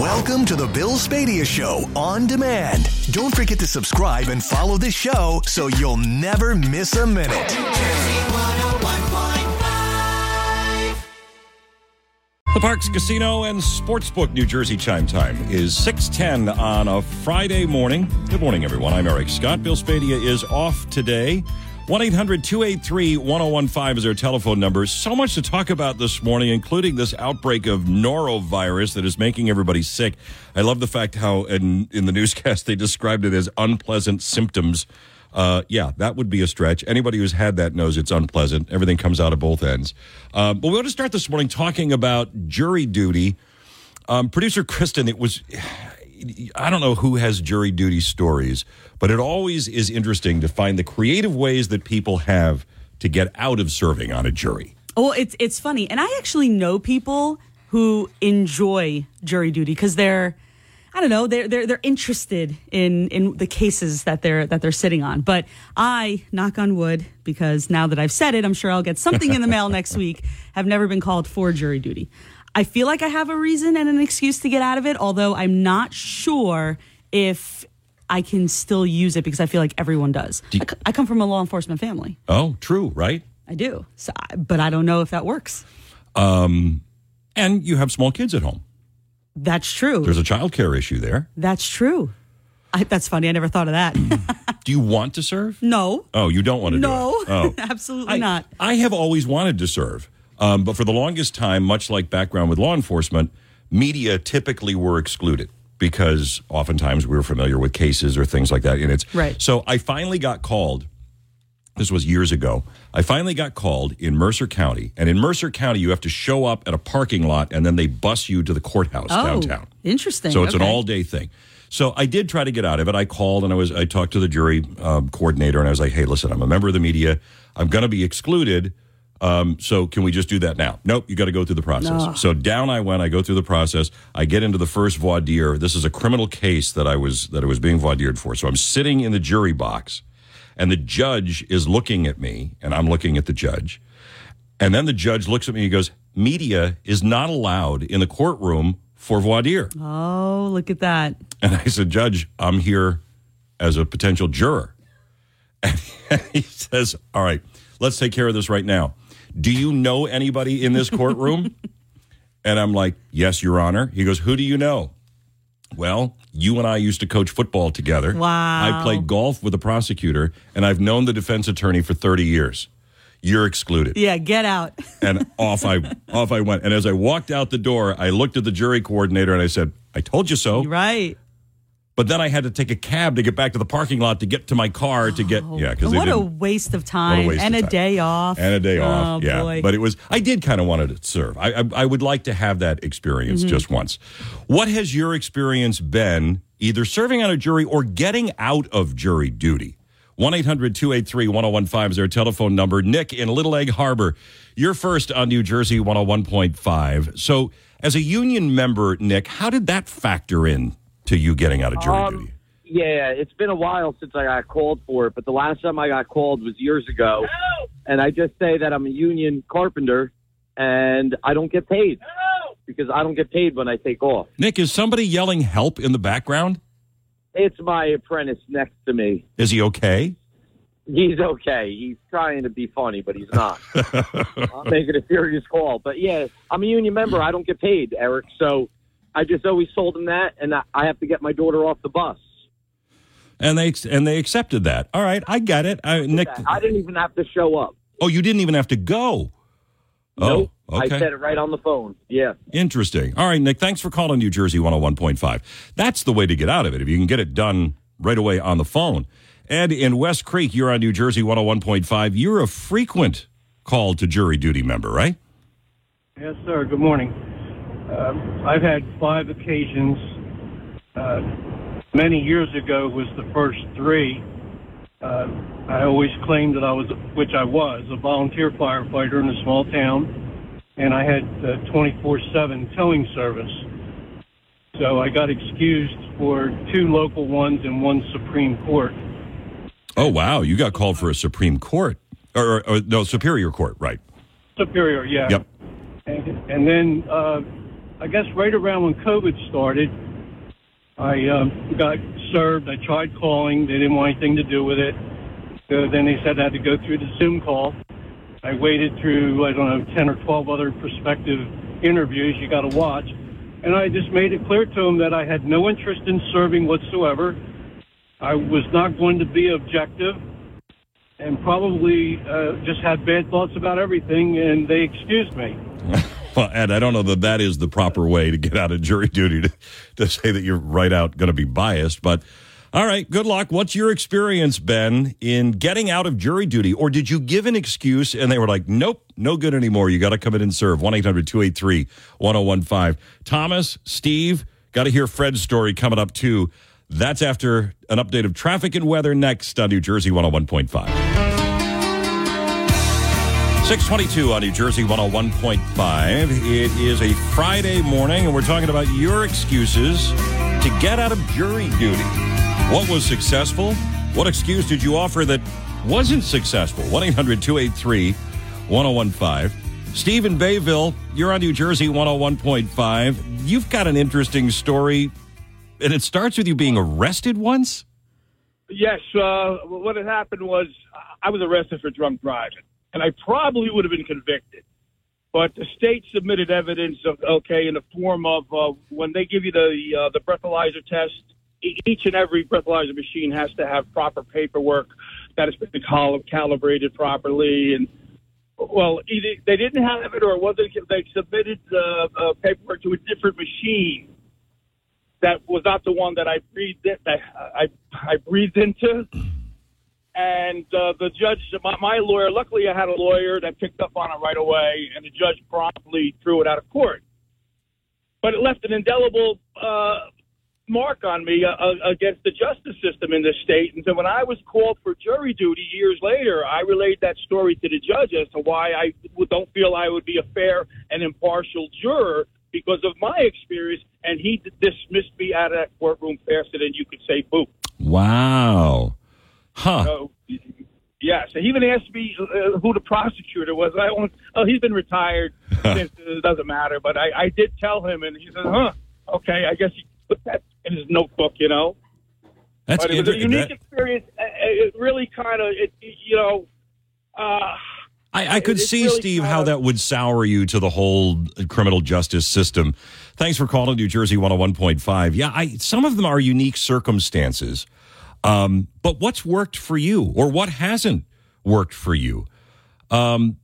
Welcome to the Bill Spadea Show on demand. Don't forget to subscribe and follow the show so you'll never miss a minute. The Parks Casino and Sportsbook New Jersey chime time is 610 on a Friday morning. Good morning, everyone. I'm Eric Scott. Bill Spadea is off today. 1 800 283 1015 is our telephone number. So much to talk about this morning, including this outbreak of norovirus that is making everybody sick. I love the fact how in, in the newscast they described it as unpleasant symptoms. Uh, yeah, that would be a stretch. Anybody who's had that knows it's unpleasant. Everything comes out of both ends. Um, but we want to start this morning talking about jury duty. Um, Producer Kristen, it was. I don't know who has jury duty stories, but it always is interesting to find the creative ways that people have to get out of serving on a jury. Well, it's it's funny, and I actually know people who enjoy jury duty because they're, I don't know, they're they're they're interested in in the cases that they're that they're sitting on. But I, knock on wood, because now that I've said it, I'm sure I'll get something in the mail next week. Have never been called for jury duty. I feel like I have a reason and an excuse to get out of it, although I'm not sure if I can still use it because I feel like everyone does. Do you- I c- I come from a law enforcement family. Oh, true, right? I do. So, but I don't know if that works. Um, and you have small kids at home. That's true. There's a child care issue there. That's true. I, that's funny. I never thought of that. Do you want to serve? no. Oh, you don't want to No. do it. Oh. Absolutely I, not. I have always wanted to serve, um, but for the longest time, much like background with law enforcement, media typically were excluded because oftentimes we were familiar with cases or things like that. And it's Right. So I finally got called. This was years ago. I finally got called in Mercer County, and in Mercer County, you have to show up at a parking lot, and then they bus you to the courthouse Oh, downtown. interesting. So it's an all day thing. So I did try to get out of it. I called and I was I talked to the jury um, coordinator and I was like, "Hey, listen, I'm a member of the media. I'm going to be excluded. Um, so can we just do that now? Nope, you got to go through the process. So down I went. I go through the process. I get into the first voir dire. This is a criminal case that I was that I was being voir dired for. So I'm sitting in the jury box, and the judge is looking at me, and I'm looking at the judge. And then the judge looks at me and he goes, Media is not allowed in the courtroom for voir dire. Oh, look at that. And I said, Judge, I'm here as a potential juror. And he says, All right, let's take care of this right now. Do you know anybody in this courtroom? and I'm like, Yes, Your Honor. He goes, Who do you know? Well, you and I used to coach football together. Wow. I played golf with the prosecutor, and I've known the defense attorney for 30 years. You're excluded Yeah, get out. and off I off I went. And as I walked out the door, I looked at the jury coordinator and I said, "I told you so." right. But then I had to take a cab to get back to the parking lot to get to my car to get yeah because What a waste of time waste and of a time. day off. and a day off. Oh, yeah, boy. but it was I did kind of want to serve. I, I I would like to have that experience Mm-hmm. just once. What has your experience been either serving on a jury or getting out of jury duty? 1 800 283 1015 is our telephone number. Nick in Little Egg Harbor, you're first on New Jersey 101.5. So, as a union member, Nick, how did that factor in to you getting out of jury Um, duty? Yeah, it's been a while since I got called for it, but the last time I got called was years ago. And I just say that I'm a union carpenter and I don't get paid because I don't get paid when I take off. Nick, is somebody yelling help in the background? It's my apprentice next to me. Is he okay? He's okay. He's trying to be funny, but he's not. I'm making a serious call. But yeah, I'm a union member. I don't get paid, Eric. So I just always told them that, and I- I have to get my daughter off the bus. And they and they accepted that. All right, I get it. I, Nick, I didn't even have to show up. oh, you didn't even have to go. Oh, nope. Oh, I said it right on the phone. Yeah. Interesting. All right, Nick, thanks for calling New Jersey 101.5. That's the way to get out of it if you can get it done right away on the phone. Ed in West Creek, you're on New Jersey 101.5. You're a frequent call to jury duty member, right? Yes, sir. Good morning. Um, I've had five occasions. Uh, many years ago was the first three. Uh, I always claimed that I was, which I was, a volunteer firefighter in a small town, and I had uh, 24/7 towing service. So I got excused for two local ones and one Supreme Court. Oh, wow. You got called for a Supreme Court. Or, or, or no, Superior Court, right. Superior, yeah. Yep. And, and then uh, I guess right around when COVID started, I um, got served. I tried calling. They didn't want anything to do with it. So then they said I had to go through the Zoom call. I waited through, I don't know, 10 or 12 other prospective interviews you got to watch. And I just made it clear to them that I had no interest in serving whatsoever. I was not going to be objective and probably uh, just had bad thoughts about everything, and they excused me. Well, Ed, I don't know that that is the proper way to get out of jury duty to, to say that you're right out going to be biased. But all right, good luck. What's your experience, Ben, in getting out of jury duty? Or did you give an excuse and they were like, nope, no good anymore. You got to come in and serve. 1 800 283 1015. Thomas, Steve, got to hear Fred's story coming up too. That's after an update of traffic and weather next on New Jersey 101.5. 622 on New Jersey 101.5. It is a Friday morning, and we're talking about your excuses to get out of jury duty. What was successful? What excuse did you offer that wasn't successful? 1 800 283 1015. Steve Bayville, you're on New Jersey 101.5. You've got an interesting story, and it starts with you being arrested once? Yes, uh, what had happened was I was arrested for drunk driving, and I probably would have been convicted. But the state submitted evidence of okay in the form of uh, when they give you the uh, the breathalyzer test, each and every breathalyzer machine has to have proper paperwork that has been cal- calibrated properly, and well, either they didn't have it or it wasn't. They submitted uh, uh, paperwork to a different machine that was not the one that I breathed in, that I I breathed into. And uh, the judge, my, my lawyer, luckily I had a lawyer that picked up on it right away, and the judge promptly threw it out of court. But it left an indelible uh, mark on me uh, uh, against the justice system in this state. And so when I was called for jury duty years later, I relayed that story to the judge as to why I don't feel I would be a fair and impartial juror because of my experience, and he dismissed me out of that courtroom faster than you could say boo. Wow. Huh. So, yeah, so he even asked me uh, who the prosecutor was. I won't, oh, he's been retired since it doesn't matter. But I, I did tell him, and he said, "Huh, okay, I guess he put that in his notebook," you know. That's but it was a unique that- experience. Uh, It really kind of, it, you know, uh, I, I could It's see, really Steve, kind how that would sour you to the whole criminal justice system. Thanks for calling New Jersey 101.5. Yeah, I, some of them are unique circumstances. Um, but what's worked for you or what hasn't worked for you? Um,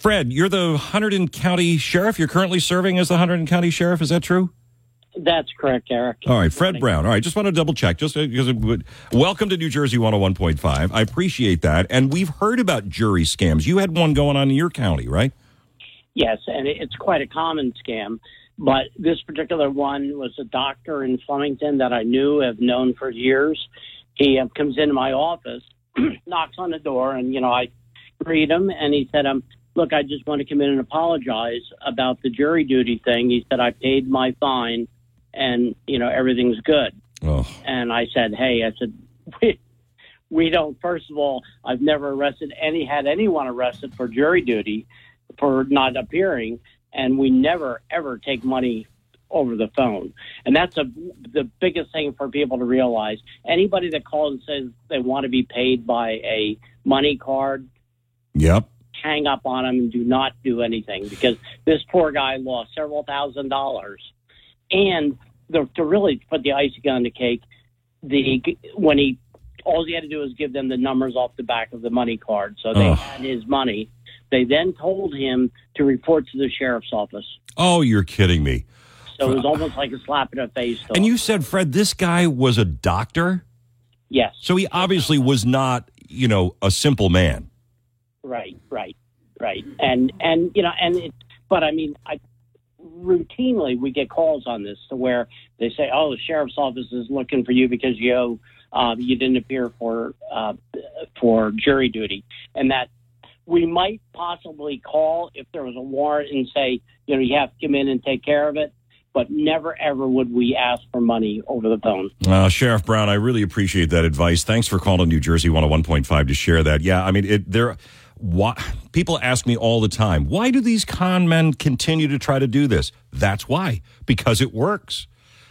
Fred, you're the Hunterdon County Sheriff. You're currently serving as the Hunterdon County Sheriff. Is that true? That's correct, Eric. All right, Fred Brown. All right, just want to double check, just because. Welcome to New Jersey 101.5. I appreciate that, and we've heard about jury scams. You had one going on in your county, right? Yes, and it's quite a common scam. But this particular one was a doctor in Flemington that I knew, have known for years. He uh, comes into my office, knocks on the door, and you know I greet him, and he said, "Um, look, I just want to come in and apologize about the jury duty thing." He said, "I paid my fine, and you know everything's good." Oh, And I said, "Hey, I said we, we don't. First of all, I've never arrested any had anyone arrested for jury duty for not appearing, and we never ever take money over the phone. And that's a the biggest thing for people to realize. Anybody that calls and says they want to be paid by a money card, yep. hang up on them and do not do anything because this poor guy lost several thousand dollars. And the, to really put the icing on the cake, the when he all he had to do was give them the numbers off the back of the money card, so they had his money. They then told him to report to the sheriff's office. Oh, you're kidding me. So it was almost like a slap in the face. And you said, Fred, this guy was a doctor, yes, so he obviously was not, you know, a simple man. Right, right, right. And and you know, and it, but I mean, I routinely we get calls on this to where they say, "Oh, the sheriff's office is looking for you because you owe, uh, you didn't appear for uh, for jury duty," and that we might possibly call if there was a warrant and say, you know, you have to come in and take care of it. But never ever would we ask for money over the phone. Uh, Sheriff Brown, I really appreciate that advice. Thanks for calling New Jersey 101.5 to share that. Yeah, I mean, it, there. why people ask me all the time, why do these con men continue to try to do this? That's why, because it works.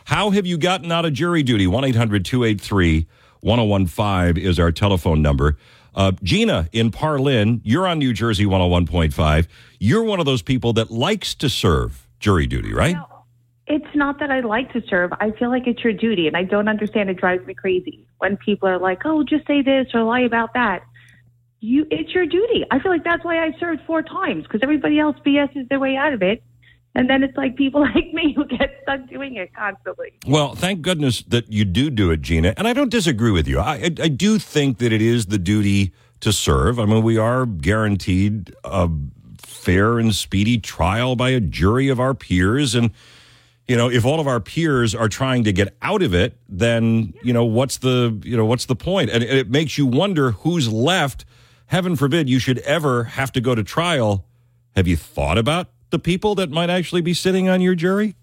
How have you gotten out of jury duty? 1 800 283 1015 is our telephone number. Uh, Gina in Parlin, you're on New Jersey 101.5. You're one of those people that likes to serve jury duty, right? No, it's not that I like to serve. I feel like it's your duty, and I don't understand. It drives me crazy when people are like, "Oh, just say this or lie about that." You, it's your duty. I feel like that's why I served four times because everybody else BS's their way out of it, and then it's like people like me who get stuck doing it constantly. Well, thank goodness that you do do it, Gina. And I don't disagree with you. I, I, I do think that it is the duty to serve. I mean, we are guaranteed a fair and speedy trial by a jury of our peers. And, you know, if all of our peers are trying to get out of it, then, you know, what's the, you know, what's the point? And it makes you wonder who's left. Heaven forbid you should ever have to go to trial. Have you thought about the people that might actually be sitting on your jury?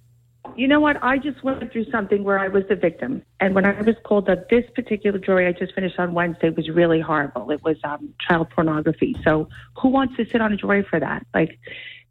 You know what? I just went through something where I was the victim, and when I was told that this particular jury I just finished on Wednesday was really horrible. It was um, child pornography. So who wants to sit on a jury for that? Like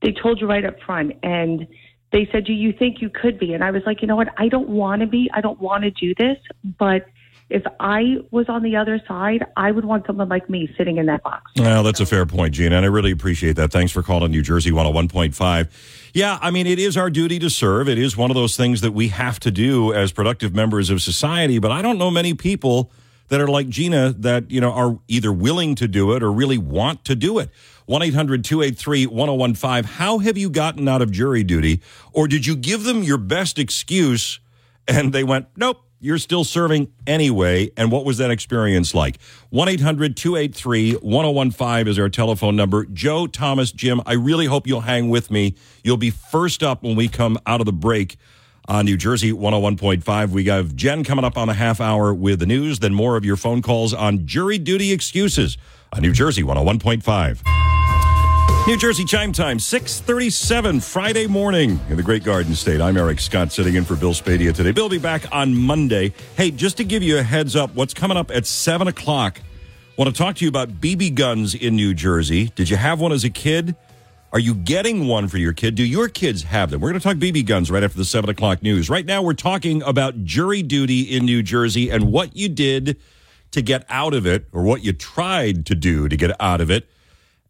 they told you right up front, and they said, "Do you think you could be?" And I was like, you know what? I don't want to be. I don't want to do this, but if I was on the other side, I would want someone like me sitting in that box. Well, that's a fair point, Gina, and I really appreciate that. Thanks for calling New Jersey 101.5. Yeah, I mean, it is our duty to serve. It is one of those things that we have to do as productive members of society, but I don't know many people that are like Gina that, you know, are either willing to do it or really want to do it. 1 800 283 1015. How have you gotten out of jury duty? Or did you give them your best excuse and they went, nope, you're still serving anyway. And what was that experience like? 1 800 283 1015 is our telephone number. Joe, Thomas, Jim, I really hope you'll hang with me. You'll be first up when we come out of the break on New Jersey 101.5. We have Jen coming up on the half hour with the news, then more of your phone calls on jury duty excuses on New Jersey 101.5. New Jersey chime time, 637 Friday morning in the Great Garden State. I'm Eric Scott sitting in for Bill Spadea today. Bill will be back on Monday. Hey, just to give you a heads up, what's coming up at 7 o'clock? Want to talk to you about BB guns in New Jersey. Did you have one as a kid? Are you getting one for your kid? Do your kids have them? We're going to talk BB guns right after the 7 o'clock news. Right now, we're talking about jury duty in New Jersey and what you did to get out of it or what you tried to do to get out of it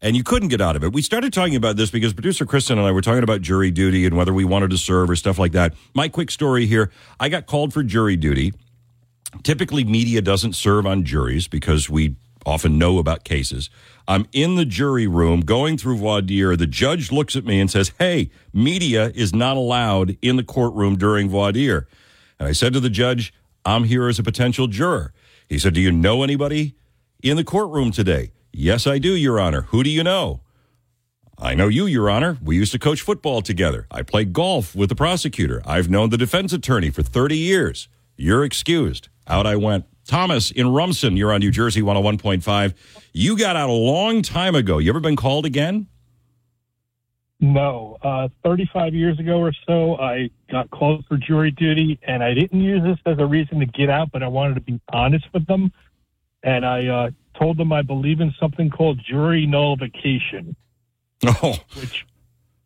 and you couldn't get out of it. We started talking about this because producer Kristen and I were talking about jury duty and whether we wanted to serve or stuff like that. My quick story here I got called for jury duty. Typically, media doesn't serve on juries because we often know about cases. I'm in the jury room going through voir dire. The judge looks at me and says, Hey, media is not allowed in the courtroom during voir dire. And I said to the judge, I'm here as a potential juror. He said, Do you know anybody in the courtroom today? Yes, I do, Your Honor. Who do you know? I know you, Your Honor. We used to coach football together. I played golf with the prosecutor. I've known the defense attorney for 30 years. You're excused. Out I went. Thomas in Rumson, you're on New Jersey 101.5. You got out a long time ago. You ever been called again? No. Uh, 35 years ago or so, I got called for jury duty, and I didn't use this as a reason to get out, but I wanted to be honest with them. And I uh, told them I believe in something called jury nullification, Oh, which,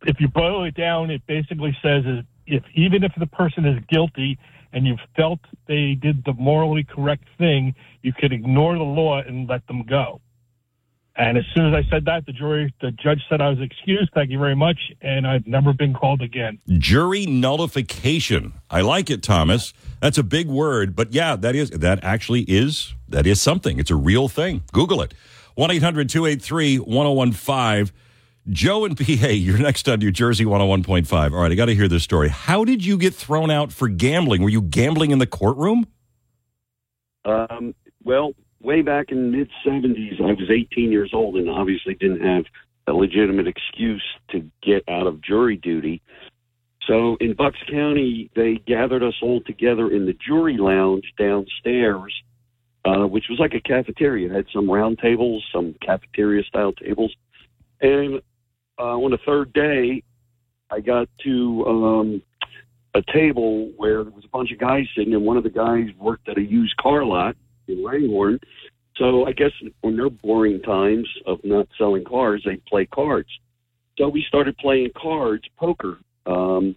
if you boil it down, it basically says is if even if the person is guilty and you felt they did the morally correct thing, you could ignore the law and let them go. And as soon as I said that, the jury, the judge said I was excused. Thank you very much, and I've never been called again. jury nullification. I like it, Thomas. That's a big word, but yeah, that is that actually is that is something. It's a real thing. Google it. 1-800-283-1015. Joe and PA, you're next on New Jersey 101.5. All right, I got to hear this story. How did you get thrown out for gambling? Were you gambling in the courtroom? Um, well, way back in mid 70s, I was 18 years old and obviously didn't have a legitimate excuse to get out of jury duty. So in Bucks County, they gathered us all together in the jury lounge downstairs, uh, which was like a cafeteria. It had some round tables, some cafeteria style tables. And uh, on the third day, I got to um, a table where there was a bunch of guys sitting, and one of the guys worked at a used car lot in Langhorne. So I guess when they're boring times of not selling cars, they play cards. So we started playing cards, poker, um,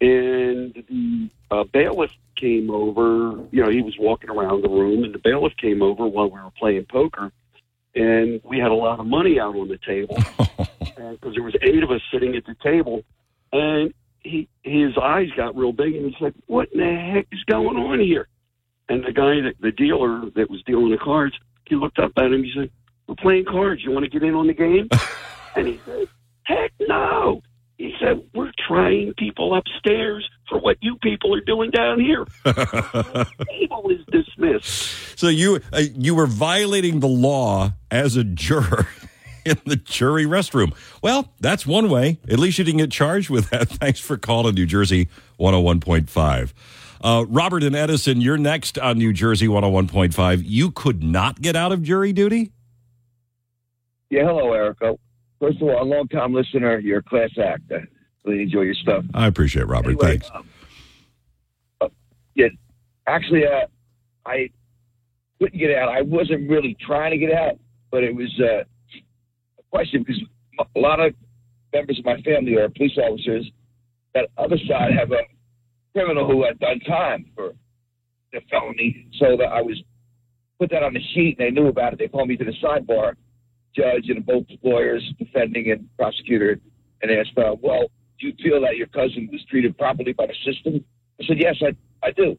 and the uh, bailiff came over. You know, he was walking around the room, and the bailiff came over while we were playing poker, and we had a lot of money out on the table because there was eight of us sitting at the table, and he his eyes got real big, and he's like, "What in the heck is going on here?" And the guy, that, the dealer that was dealing the cards, he looked up at him. He said, "We're playing cards. You want to get in on the game?" and he said, "Heck no!" He said, "We're trying people upstairs for what you people are doing down here." Table is dismissed. So you uh, you were violating the law as a juror in the jury restroom. Well, that's one way. At least you didn't get charged with that. Thanks for calling New Jersey 101.5. Uh, Robert and Edison, you're next on New Jersey 101.5. You could not get out of jury duty? Yeah, hello, Erica. First of all, a long time listener. You're a class act. I really enjoy your stuff. I appreciate it, Robert. Anyway, Thanks. um, uh, yeah, actually, uh, I couldn't get out. I wasn't really trying to get out, but it was uh, a question because a lot of members of my family are police officers. That other side have a criminal who had done time for the felony, so that I was put that on the sheet, and they knew about it. They called me to the sidebar, judge and both lawyers, defending and prosecutor, and asked, uh, "Well, do you feel that your cousin was treated properly by the system?" I said, "Yes, I, I do."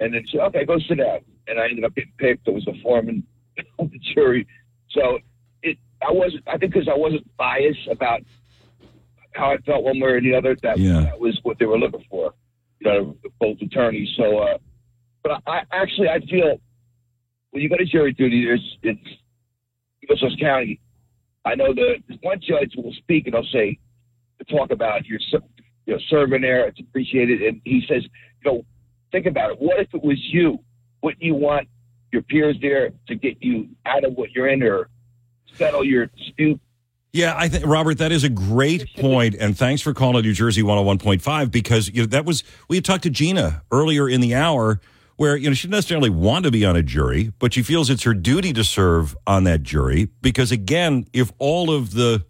And then she said, "Okay, go sit down." And I ended up getting picked. I was the foreman of the jury, so it. I wasn't. I think because I wasn't biased about how I felt one way or the other. That Yeah. that was what they were looking for. You know, both attorneys. So, uh, but I, I actually I feel when you go to jury duty, there's it's Middlesex County. I know that one judge will speak and they'll say to talk about your ser- your serving there. It's appreciated, and he says, you know, think about it. What if it was you? Wouldn't you want your peers there to get you out of what you're in or settle your dispute? Yeah, I think Robert, that is a great point, and thanks for calling New Jersey 101.5 because you know that was we had talked to Gina earlier in the hour where you know she doesn't necessarily want to be on a jury, but she feels it's her duty to serve on that jury because again, if all of the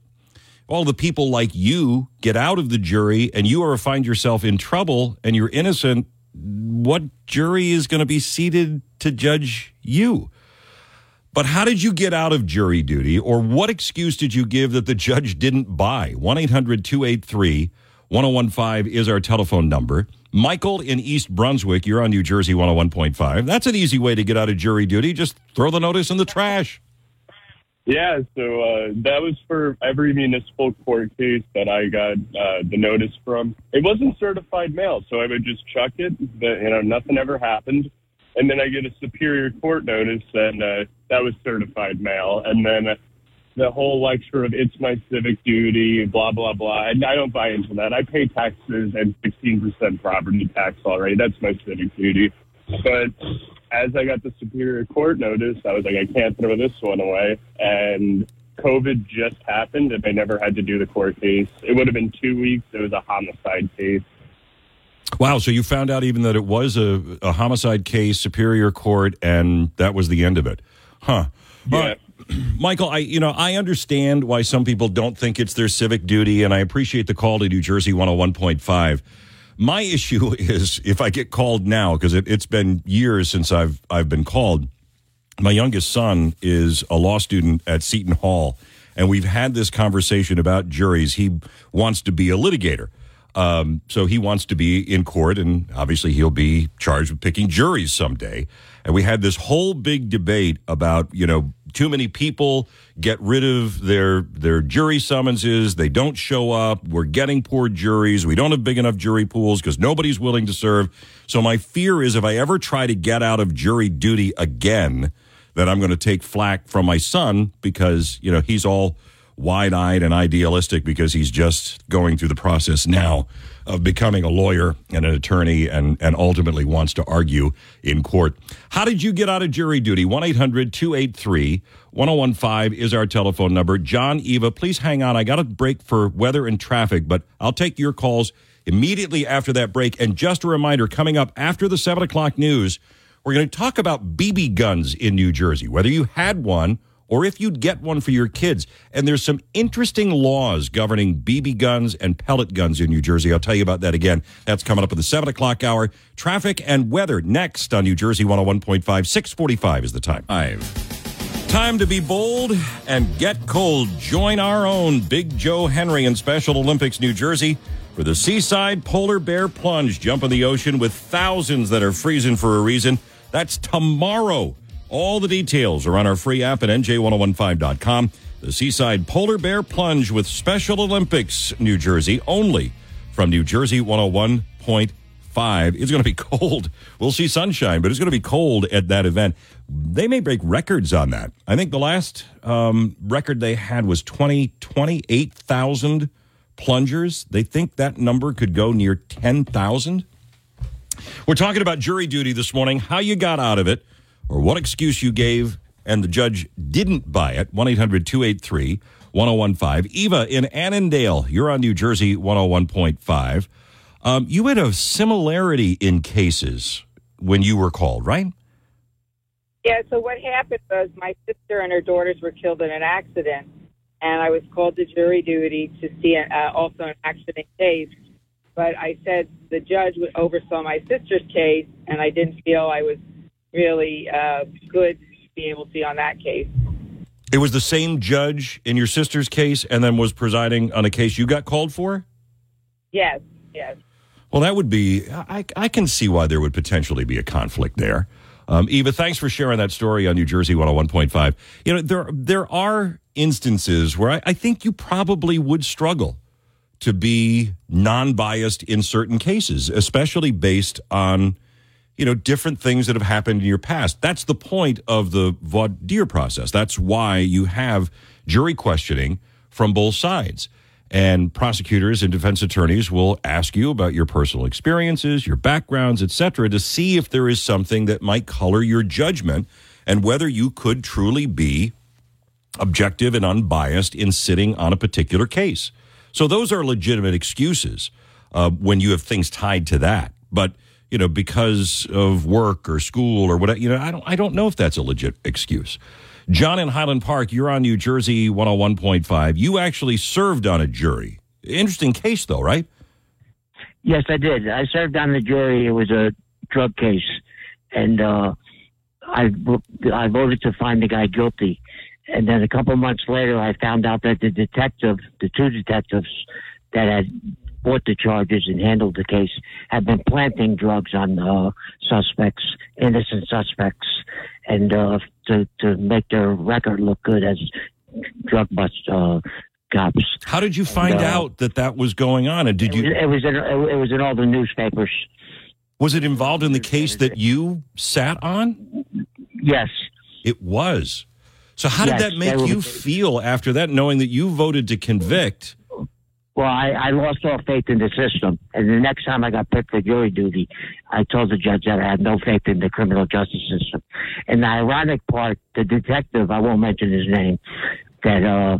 all the people like you get out of the jury and you ever find yourself in trouble and you're innocent, what jury is going to be seated to judge you? But how did you get out of jury duty, or what excuse did you give that the judge didn't buy? 1 800 283 1015 is our telephone number. Michael in East Brunswick, you're on New Jersey 101.5. That's an easy way to get out of jury duty. Just throw the notice in the trash. Yeah, so uh, that was for every municipal court case that I got uh, the notice from. It wasn't certified mail, so I would just chuck it. But, you know, nothing ever happened. And then I get a superior court notice, and uh, that was certified mail. And then uh, the whole lecture of it's my civic duty, blah, blah, blah. And I don't buy into that. I pay taxes and 16% property tax already. That's my civic duty. But as I got the Superior Court notice, I was like, I can't throw this one away. And COVID just happened, and I never had to do the court case. It would have been two weeks. It was a homicide case. Wow, so you found out even that it was a, a homicide case, Superior Court, and that was the end of it. Huh. Yeah. Michael, I you know I understand why some people don't think it's their civic duty, and I appreciate the call to New Jersey 101.5. My issue is if I get called now because it, it's been years since I've I've been called. My youngest son is a law student at Seton Hall, and we've had this conversation about juries. He wants to be a litigator. Um, so he wants to be in court, and obviously he'll be charged with picking juries someday. And we had this whole big debate about, you know, too many people get rid of their their jury summonses. They don't show up. We're getting poor juries. We don't have big enough jury pools because nobody's willing to serve. So my fear is if I ever try to get out of jury duty again, that I'm going to take flack from my son because you know he's all wide-eyed and idealistic because he's just going through the process now of becoming a lawyer and an attorney and and ultimately wants to argue in court. How did you get out of jury duty? 1-800-283-1015 is our telephone number. John, Eva, please hang on. I got a break for weather and traffic, but I'll take your calls immediately after that break. And just a reminder, coming up after the 7 o'clock news, We're going to talk about BB guns in New Jersey, whether you had one or if you'd get one for your kids. And there's some interesting laws governing BB guns and pellet guns in New Jersey. I'll tell you about that again. That's coming up at the 7 o'clock hour. Traffic and weather next on New Jersey 101.5. 645 is the time. Five. Time to be bold and get cold. Join our own Big Joe Henry in Special Olympics, New Jersey for the Seaside Polar Bear Plunge. Jump in the ocean with thousands that are freezing for a reason. That's tomorrow. All the details are on our free app at nj1015.com. The Seaside Polar Bear Plunge with Special Olympics, New Jersey, only from New Jersey 101.5. It's going to be cold. We'll see sunshine, but it's going to be cold at that event. They may break records on that. I think the last um, record they had was 20, 28,000 plungers. They think that number could go near 10,000. We're talking about jury duty this morning, how you got out of it or what excuse you gave and the judge didn't buy it. 1 800 283 1015. Eva in Annandale, you're on New Jersey 101.5. Um, you had a similarity in cases when you were called, right? Yeah, so what happened was my sister and her daughters were killed in an accident, and I was called to jury duty to see uh, also an accident case. But I said the judge oversaw my sister's case, and I didn't feel I was really uh, good to be able to see on that case. It was the same judge in your sister's case and then was presiding on a case you got called for? Yes, yes. Well, that would be, I, I can see why there would potentially be a conflict there. Um, Eva, thanks for sharing that story on New Jersey 101.5. You know, there, there are instances where I, I think you probably would struggle to be non biased in certain cases, especially based on you know, different things that have happened in your past. That's the point of the voir process. That's why you have jury questioning from both sides. And prosecutors and defense attorneys will ask you about your personal experiences, your backgrounds, etc., to see if there is something that might color your judgment and whether you could truly be objective and unbiased in sitting on a particular case. So those are legitimate excuses uh, when you have things tied to that. But you know, because of work or school or whatever. You know, I don't, I don't know if that's a legit excuse. John in Highland Park, you're on New Jersey 101.5. You actually served on a jury. Interesting case, though, right? Yes, I did. I served on the jury. It was a drug case, and uh, I I voted to find the guy guilty. And then a couple months later, I found out that the detective, the two detectives that had brought the charges and handled the case have been planting drugs on uh, suspects, innocent suspects, and uh, to to make their record look good as drug bust uh, cops. How did you find and, uh, out that that was going on? And did it you? Was, it was in it was in all the newspapers. Was it involved in the case that you sat on? Yes, it was. So how did that make you feel after that, knowing that you voted to convict? Well, I, I lost all faith in the system. And the next time I got picked for jury duty, I told the judge that I had no faith in the criminal justice system. And the ironic part, the detective, I won't mention his name, that, uh,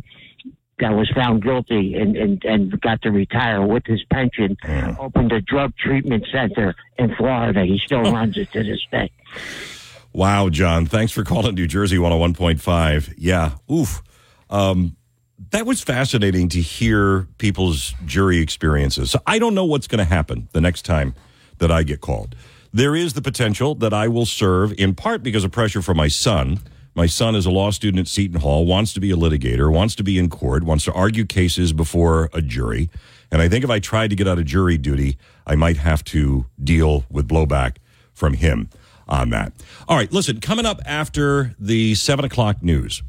that was found guilty and, and, and got to retire with his pension, opened a drug treatment center in Florida. He still runs it to this day. Wow, John. Thanks for calling New Jersey 101.5. Yeah. Oof. Um, that was fascinating to hear people's jury experiences. So I don't know what's going to happen the next time that I get called. There is the potential that I will serve in part because of pressure from my son. My son is a law student at Seton Hall, wants to be a litigator, wants to be in court, wants to argue cases before a jury. And I think if I tried to get out of jury duty, I might have to deal with blowback from him on that. All right, listen, coming up after the seven o'clock news,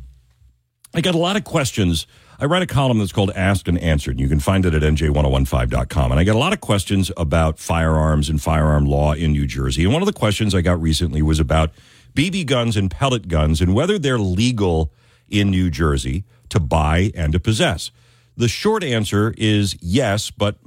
I got a lot of questions I write a column that's called Asked and Answered. And you can find it at nj1015.com. And I get a lot of questions about firearms and firearm law in New Jersey. And one of the questions I got recently was about BB guns and pellet guns and whether they're legal in New Jersey to buy and to possess. The short answer is yes, but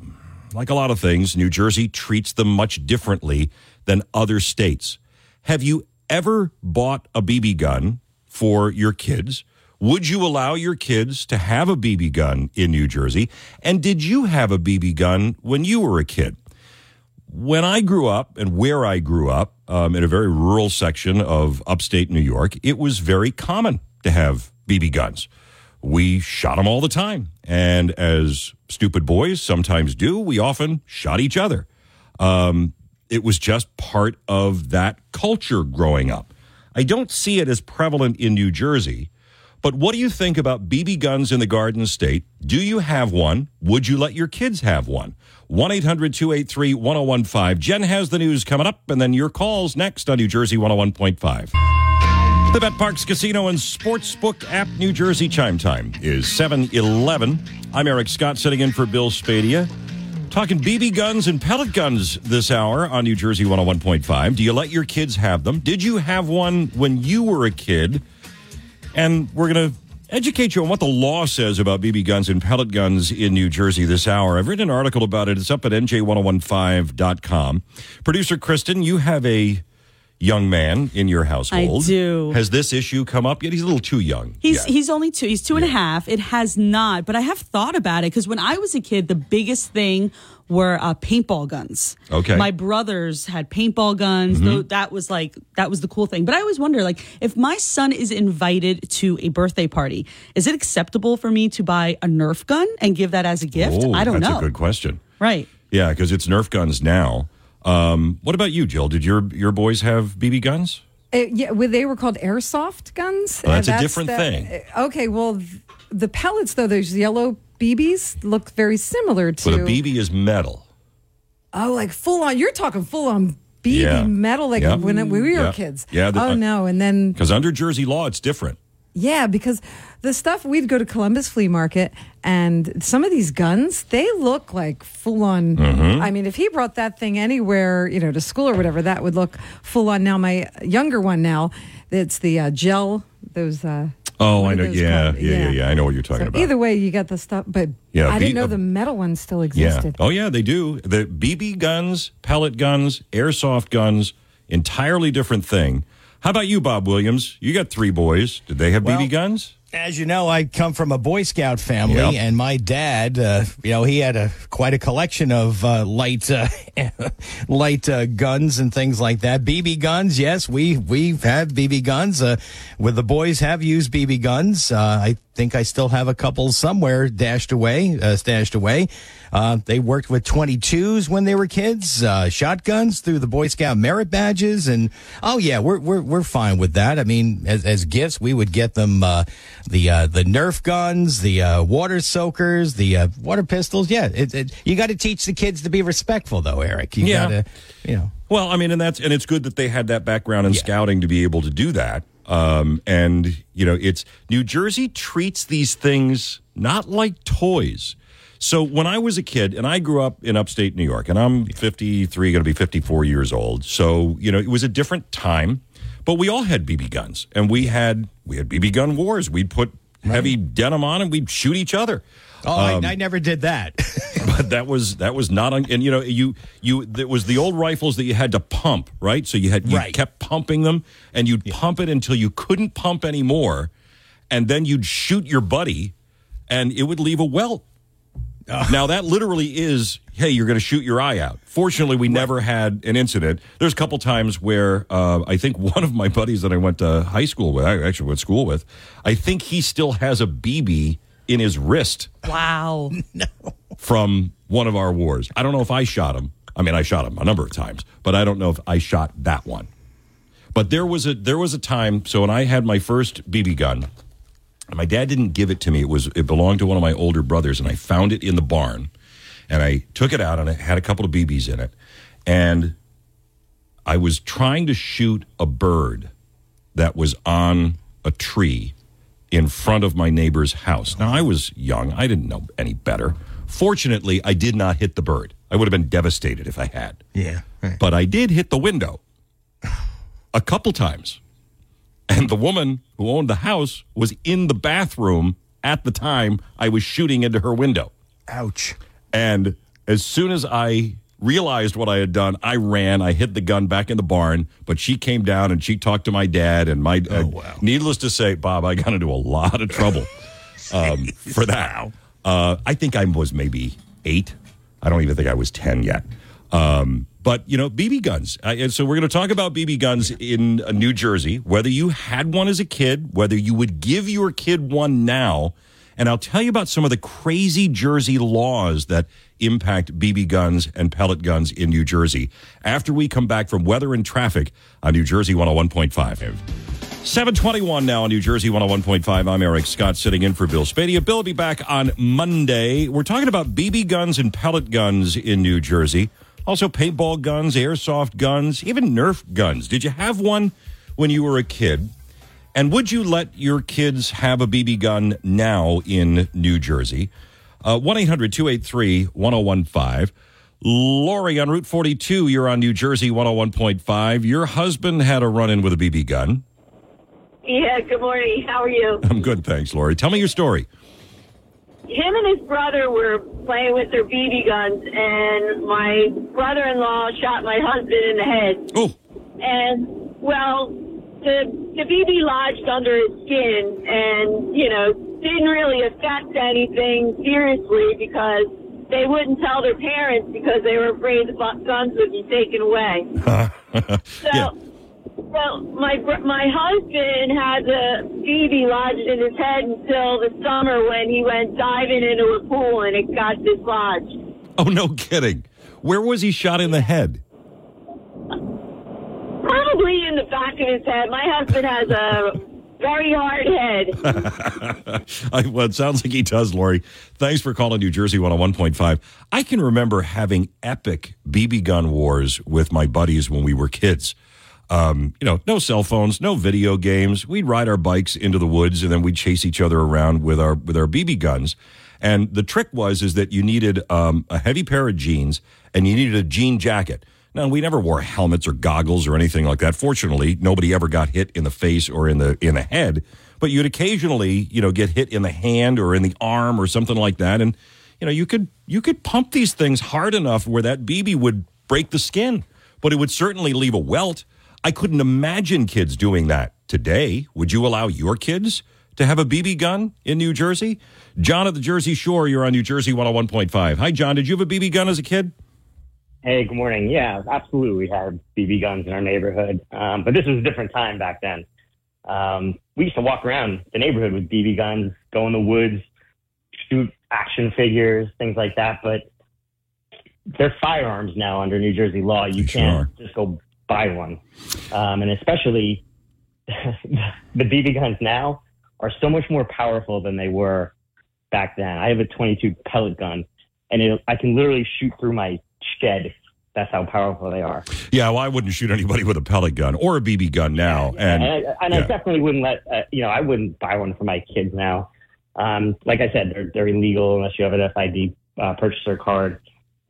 like a lot of things, New Jersey treats them much differently than other states. Have you ever bought a BB gun for your kids? Would you allow your kids to have a BB gun in New Jersey? And did you have a BB gun when you were a kid? when I grew up and where I grew up um, in a very rural section of upstate New York, it was very common to have BB guns. We shot them all the time. And as stupid boys sometimes do, we often shot each other. Um, it was just part of that culture growing up. I don't see it as prevalent in New Jersey. But what do you think about BB guns in the Garden State? Do you have one? Would you let your kids have one? 1 800 283 1015. Jen has the news coming up, and then your calls next on New Jersey 101.5. The BetParx Casino and Sportsbook app New Jersey chime time is 711. I'm Eric Scott sitting in for Bill Spadea. Talking BB guns and pellet guns this hour on New Jersey 101.5. Do you let your kids have them? Did you have one when you were a kid? And we're going to educate you on what the law says about BB guns and pellet guns in New Jersey this hour. I've written an article about it. It's up at nj1015.com. Producer Kristen, you have a young man in your household. I do. Has this issue come up yet? He's a little too young. He's yet. he's only two. He's two and a half. It has not, but I have thought about it because when I was a kid, the biggest thing were uh, paintball guns. Okay. My brothers had paintball guns. Mhm. Tho- That was like that was the cool thing. But I always wonder, like, if my son is invited to a birthday party, is it acceptable for me to buy a Nerf gun and give that as a gift? Oh, I don't that's know. That's a good question. Right. Yeah, because it's Nerf guns now. Um, what about you, Jill? Did your your boys have BB guns? Uh, yeah, well, they were called airsoft guns. Well, that's Uh, a different the- thing. uh, Okay, well, th- the pellets though, those yellow BBs look very similar to. But a BB is metal. Oh, like full on. You're talking full on BB Yeah. metal, like Yep. when, when we were Yeah. kids. Yeah, the- oh uh, no, and then Because under Jersey law, it's different. yeah, because the stuff we'd go to Columbus Flea Market, and some of these guns they look like full on. Mhm. I mean, if he brought that thing anywhere, you know, to school or whatever, that would look full on. Now my younger one now, it's the uh, gel. Those. Uh, Oh, I know. Yeah, yeah, yeah, yeah. I know what you're talking So about. either way, you got the stuff, but Yeah, I didn't know uh, the metal ones still Yeah. existed. Oh, yeah, they do. The BB guns, pellet guns, airsoft guns, entirely different thing. How about you, Bob Williams? You got three boys. Did they have Well, BB guns? As you know, I come from a Boy Scout family, Yep. and my dad, uh, you know, he had a quite a collection of uh, light, uh, light uh, guns and things like that. BB guns, yes, we we have BB guns. Uh, with the boys have used BB guns. Uh, I think I still have a couple somewhere dashed away, uh, stashed away. Uh, they worked with 22s when they were kids, uh, shotguns through the Boy Scout merit badges, and oh yeah, we're we're we're fine with that. I mean, as, as gifts, we would get them uh, the uh, the Nerf guns, the uh, water soakers, the uh, water pistols. Yeah, it, it, you got to teach the kids to be respectful, though, Eric. You Yeah. got to, you know. Well, I mean, and that's and it's good that they had that background in scouting to be able to do that. Um, and you know, it's New Jersey treats these things not like toys. So when I was a kid, and I grew up in upstate New York, and I'm 53, going to be 54 years old. So you know, it was a different time, but we all had BB guns, and we had we had BB gun wars. We'd put heavy denim on, and we'd shoot each other. Oh, Um, I, I never did that. but that was that was not un- and you know you you it was the old rifles that you had to pump right so you had you Right. kept pumping them and you'd pump it until you couldn't pump anymore and then you'd shoot your buddy and it would leave a welt now that literally is hey you're going to shoot your eye out fortunately we never had an incident there's a couple times where uh, i think one of my buddies that i went to high school with i actually went to school with i think he still has a bb in his wrist Wow. No. From one of our wars. I don't know if I shot him. I mean, I shot him a number of times, but I don't know if I shot that one. But there was a there was a time. So when I had my first BB gun, and my dad didn't give it to me. It was it belonged to one of my older brothers, and I found it in the barn, and I took it out, and it had a couple of BBs in it, and I was trying to shoot a bird that was on a tree in front of my neighbor's house. Now, I was young. I didn't know any better. Fortunately, I did not hit the bird. I would have been devastated if I had. Yeah. But I did hit the window a couple times. And the woman who owned the house was in the bathroom at the time I was shooting into her window. Ouch. And as soon as I realized what I had done, I ran. I hid the gun back in the barn, but she came down and she talked to my dad. And my, oh, uh, needless to say, Bob, I got into a lot of trouble um, for that. Uh, I think I was maybe eight. I don't even think I was 10 yet. Um, But you know, BB guns. Uh, and so we're going to talk about BB guns in uh, New Jersey. Whether you had one as a kid, whether you would give your kid one now, and I'll tell you about some of the crazy Jersey laws that impact BB guns and pellet guns in New Jersey. After we come back from weather and traffic on New Jersey 101.5. 721 now on New Jersey 101.5. I'm Eric Scott sitting in for Bill Spadea. Bill will be back on Monday. We're talking about BB guns and pellet guns in New Jersey. Also, paintball guns, airsoft guns, even Nerf guns. Did you have one when you were a kid? And would you let your kids have a BB gun now in New Jersey? Uh, 1 800 283 1015. Lori on Route 42, you're on New Jersey 101.5. Your husband had a run in with a BB gun. Yeah, good morning. How are you? I'm good, thanks, Lori. Tell me your story. Him and his brother were playing with their BB guns, and my brother in law shot my husband in the head. Oh. And, well, the, the BB lodged under his skin and, you know, didn't really affect anything seriously because they wouldn't tell their parents because they were afraid the guns would be taken away. So, yeah. Well, my my husband had a BB lodged in his head until the summer when he went diving into a pool and it got dislodged. Oh, no kidding. Where was he shot in the head? Probably in the back of his head. My husband has a very hard head. I, well, it sounds like he does, Lori. Thanks for calling New Jersey 101.5. I can remember having epic BB gun wars with my buddies when we were kids. Um, you know, no cell phones, no video games. We'd ride our bikes into the woods and then we'd chase each other around with our with our BB guns. And the trick was is that you needed um, a heavy pair of jeans and you needed a jean jacket. Now we never wore helmets or goggles or anything like that. Fortunately, nobody ever got hit in the face or in the in the head. But you'd occasionally, you know, get hit in the hand or in the arm or something like that. And you know, you could you could pump these things hard enough where that BB would break the skin, but it would certainly leave a welt. I couldn't imagine kids doing that today. Would you allow your kids to have a BB gun in New Jersey? John of the Jersey Shore, you're on New Jersey 101.5. Hi, John. Did you have a BB gun as a kid? Hey, good morning. Yeah, absolutely. We had BB guns in our neighborhood, um, but this was a different time back then. Um, we used to walk around the neighborhood with BB guns, go in the woods, shoot action figures, things like that. But they're firearms now under New Jersey law. You can't just go buy one, um, and especially the BB guns now are so much more powerful than they were back then. I have a 22 pellet gun, and it, I can literally shoot through my shed. That's how powerful they are. Yeah, well, I wouldn't shoot anybody with a pellet gun or a BB gun now. And, and, I, and I definitely wouldn't let uh, you know I wouldn't buy one for my kids now. Um, like I said, they're they're illegal unless you have an FID uh, purchaser card.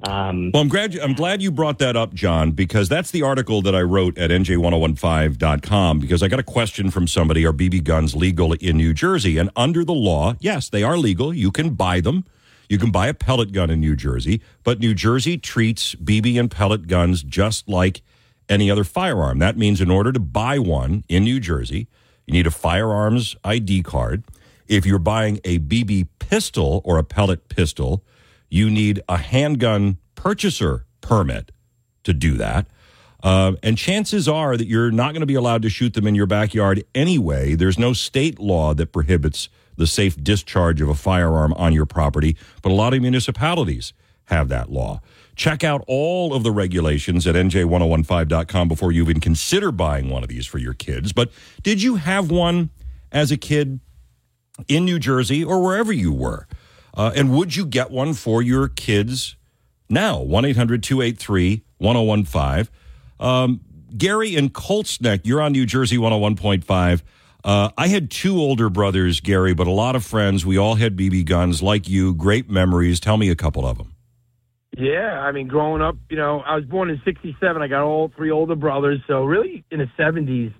Um, Well, I'm glad you, I'm glad you brought that up, John, because that's the article that I wrote at nj1015.com because I got a question from somebody are BB guns legal in New Jersey? And under the law, yes, they are legal. You can buy them. You can buy a pellet gun in New Jersey, but New Jersey treats BB and pellet guns just like any other firearm. That means in order to buy one in New Jersey, you need a firearms ID card. If you're buying a BB pistol or a pellet pistol, you need a handgun purchaser permit to do that. Uh, and chances are that you're not going to be allowed to shoot them in your backyard anyway. There's no state law that prohibits the safe discharge of a firearm on your property, but a lot of municipalities have that law. Check out all of the regulations at nj1015.com before you even consider buying one of these for your kids. But did you have one as a kid in New Jersey or wherever you were? Uh, and would you get one for your kids now? 1 800 283 1015. Um, Gary and Colts Neck, you're on New Jersey 101.5. Uh, I had two older brothers, Gary, but a lot of friends. We all had BB guns like you. Great memories. Tell me a couple of them. Yeah, I mean, growing up, you know, I was born in '67. I got all three older brothers, so really in the '70s,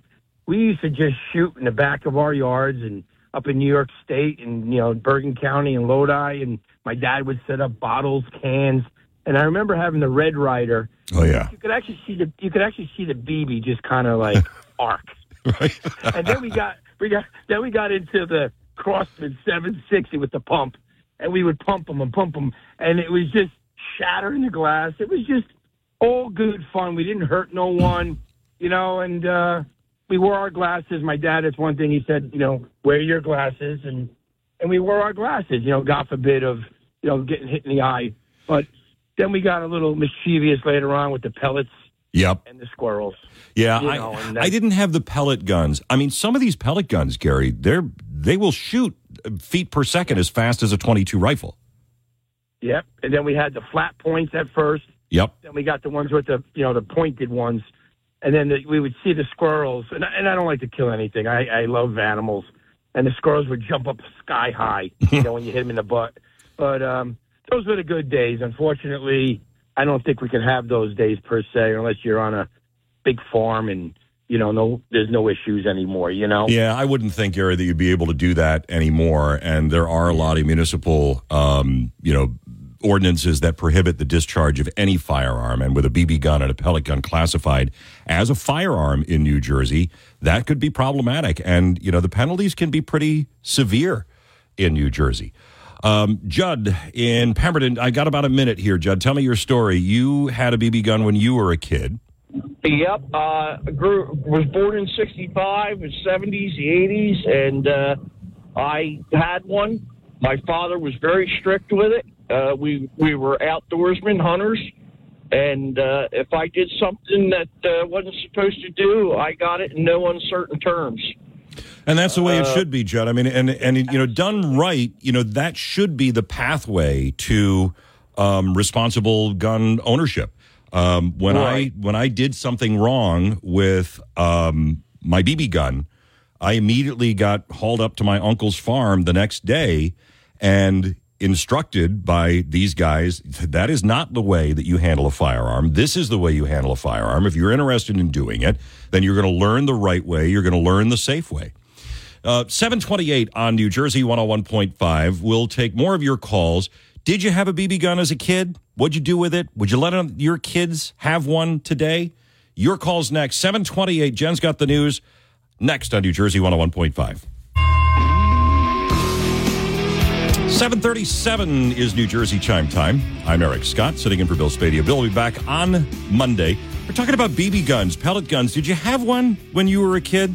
we used to just shoot in the back of our yards and up in New York State and you know Bergen County and Lodi, and my dad would set up bottles, cans, and I remember having the Red Ryder. Oh yeah, You could actually see the you could actually see the BB just kind of like arc. Right. and then we got we got then we got into the Crosman 760 with the pump, and we would pump them and pump them, and it was just shattering the glass. It was just all good fun. We didn't hurt no one, you know, and uh, we wore our glasses. My dad, it's one thing he said, you know, wear your glasses, and and we wore our glasses. You know, God forbid of you know getting hit in the eye. But then we got a little mischievous later on with the pellets Yep. and the squirrels. Yeah, You I, know, and I didn't have the pellet guns. I mean, some of these pellet guns, Gary, they're they will shoot uh, feet per second as fast as a 22 rifle. Yep. And then we had the flat points at first. Yep. Then we got the ones with the you know the pointed ones, and then the, we would see the squirrels. And, I- and I don't like to kill anything. I, I love animals, and the squirrels would jump up sky high, you know, when you hit them in the butt. But um, those were the good days. Unfortunately, I don't think we can have those days per se, unless you're on a big farm and you know no there's no issues anymore. You know. Yeah, I wouldn't think, Gary, that you'd be able to do that anymore. And there are a lot of municipal, um, you know, ordinances that prohibit the discharge of any firearm. And with a BB gun and a pellet gun classified as a firearm in New Jersey, that could be problematic. And, you know, the penalties can be pretty severe in New Jersey. Um, Judd in Pemberton, I got about a minute here. Judd, tell me your story. You had a BB gun when you were a kid. Yep. Uh, grew, was born in 65, the 70s, the 80s, and uh, I had one. My father was very strict with it. Uh, we, we were outdoorsmen, hunters, and uh, if I did something that uh, wasn't supposed to do, I got it in no uncertain terms. And that's the way it Uh, should be, Judd. I mean, and and you know, done right, you know, that should be the pathway to um, responsible gun ownership. Um, when I when I did something wrong with um, my BB gun, I immediately got hauled up to my uncle's farm the next day and instructed by these guys that is not the way that you handle a firearm. This is the way you handle a firearm. If you're interested in doing it, then you're going to learn the right way. You're going to learn the safe way. Uh, 728 on New Jersey 101.5. We'll take more of your calls. Did you have a BB gun as a kid? What'd you do with it? Would you let your kids have one today? Your call's next. 728. Jen's got the news next on New Jersey 101.5. 737 is New Jersey chime time. I'm Eric Scott, sitting in for Bill Spadea. Bill will be back on Monday. We're talking about BB guns, pellet guns. Did you have one when you were a kid?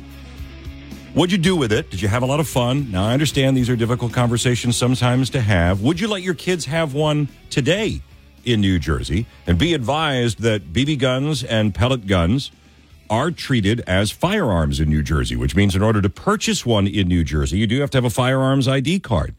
What'd you do with it? Did you have a lot of fun? Now, I understand these are difficult conversations sometimes to have. Would you let your kids have one today in New Jersey? And be advised that BB guns and pellet guns are treated as firearms in New Jersey, which means in order to purchase one in New Jersey, you do have to have a firearms ID card.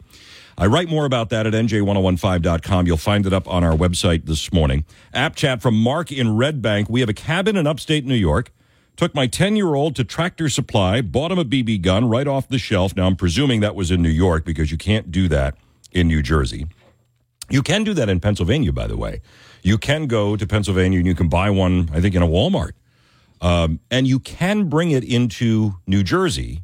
I write more about that at nj1015.com. You'll find it up on our website this morning. App chat from Mark in Red Bank. We have a cabin in upstate New York. Took my 10 year old to Tractor Supply, bought him a BB gun right off the shelf. Now, I'm presuming that was in New York because you can't do that in New Jersey. You can do that in Pennsylvania, by the way. You can go to Pennsylvania and you can buy one, I think, in a Walmart. Um, and you can bring it into New Jersey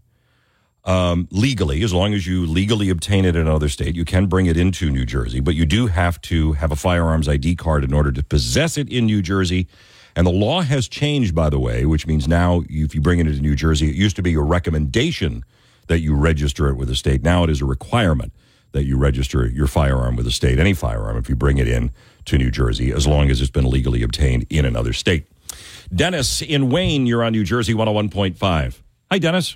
um, legally, as long as you legally obtain it in another state. You can bring it into New Jersey, but you do have to have a firearms ID card in order to possess it in New Jersey. And the law has changed, by the way, which means now if you bring it into New Jersey, it used to be a recommendation that you register it with the state. Now it is a requirement that you register your firearm with the state, any firearm, if you bring it in to New Jersey, as long as it's been legally obtained in another state. Dennis in Wayne, you're on New Jersey 101.5. Hi, Dennis.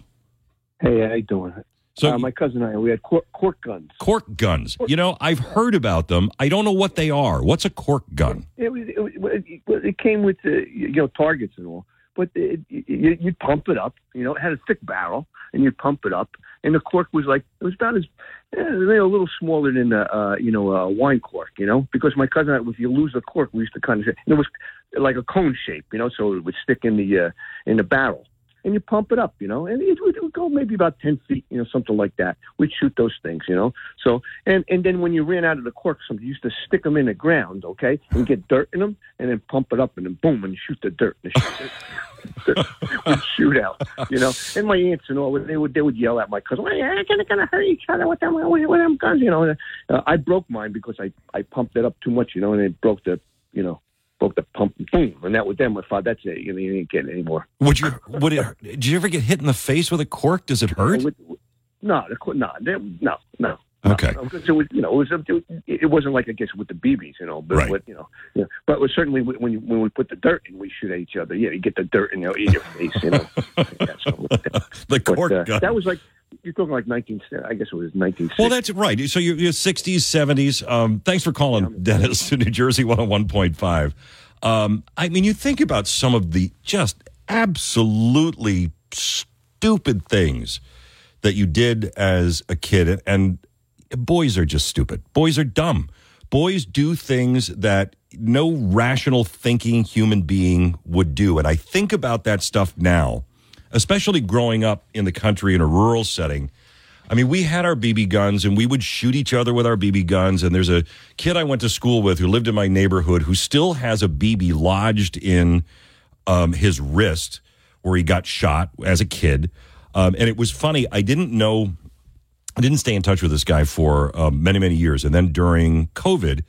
Hey, how you doing? So uh, my cousin and I, we had cork, cork guns. Cork guns. You know, I've heard about them. I don't know what they are. What's a cork gun? It was, it, it, it came with the you know targets and all, but it, you, you'd pump it up. You know, it had a thick barrel, and you'd pump it up, and the cork was like it was about as eh, you know, a little smaller than a uh, you know a wine cork. You know, because my cousin, and I, if you lose the cork, we used to kind of it was like a cone shape. You know, so it would stick in the uh, in the barrel. And you pump it up, you know, and it would, it would go maybe about ten feet, you know, something like that. We'd shoot those things, you know. So, and and then when you ran out of the corks, you used to stick them in the ground, okay, and get dirt in them, and then pump it up, and then boom, and shoot the dirt. And shoot, would shoot out, you know. And my aunts and all, they would they would yell at my cousin, "Well, you're gonna gonna hurt each other with them with them guns," you know. And, uh, I broke mine because I I pumped it up too much, you know, and it broke the, you know, broke the pump, and boom, and that was then my father. That's it. You know, you ain't getting anymore. Would you? Would it? Did you ever get hit in the face with a cork? Does it hurt? No, cor- no, no, no. Okay. Because it was, you know, it was it wasn't like I guess with the BBs, you know, but Right. with, you know, yeah. But was certainly when you, when we put the dirt in, we shoot at each other. Yeah, you get the dirt in your, face, you know. Yeah, so, the cork uh, gun. That was like you're talking like 19. I guess it was 19. Well, that's right. So you're, you're 60s, 70s. Um, thanks for calling, Dennis, to New Jersey 101.5. Um, I mean, you think about some of the just absolutely stupid things that you did as a kid, and boys are just stupid. Boys are dumb. Boys do things that no rational thinking human being would do. And I think about that stuff now, especially growing up in the country in a rural setting. I mean, we had our BB guns and we would shoot each other with our BB guns. And there's a kid I went to school with who lived in my neighborhood who still has a BB lodged in um, his wrist where he got shot as a kid. Um, and it was funny. I didn't know, I didn't stay in touch with this guy for um, many, many years. And then during COVID,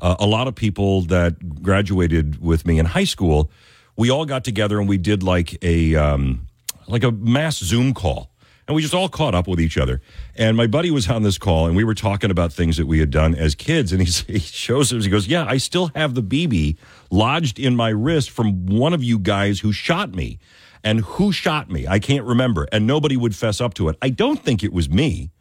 uh, a lot of people that graduated with me in high school, we all got together and we did like a um, like a mass Zoom call, and we just all caught up with each other. And my buddy was on this call, and we were talking about things that we had done as kids. And he's, he shows us, he goes, "Yeah, I still have the BB lodged in my wrist from one of you guys who shot me." And who shot me? I can't remember. And nobody would fess up to it. I don't think it was me.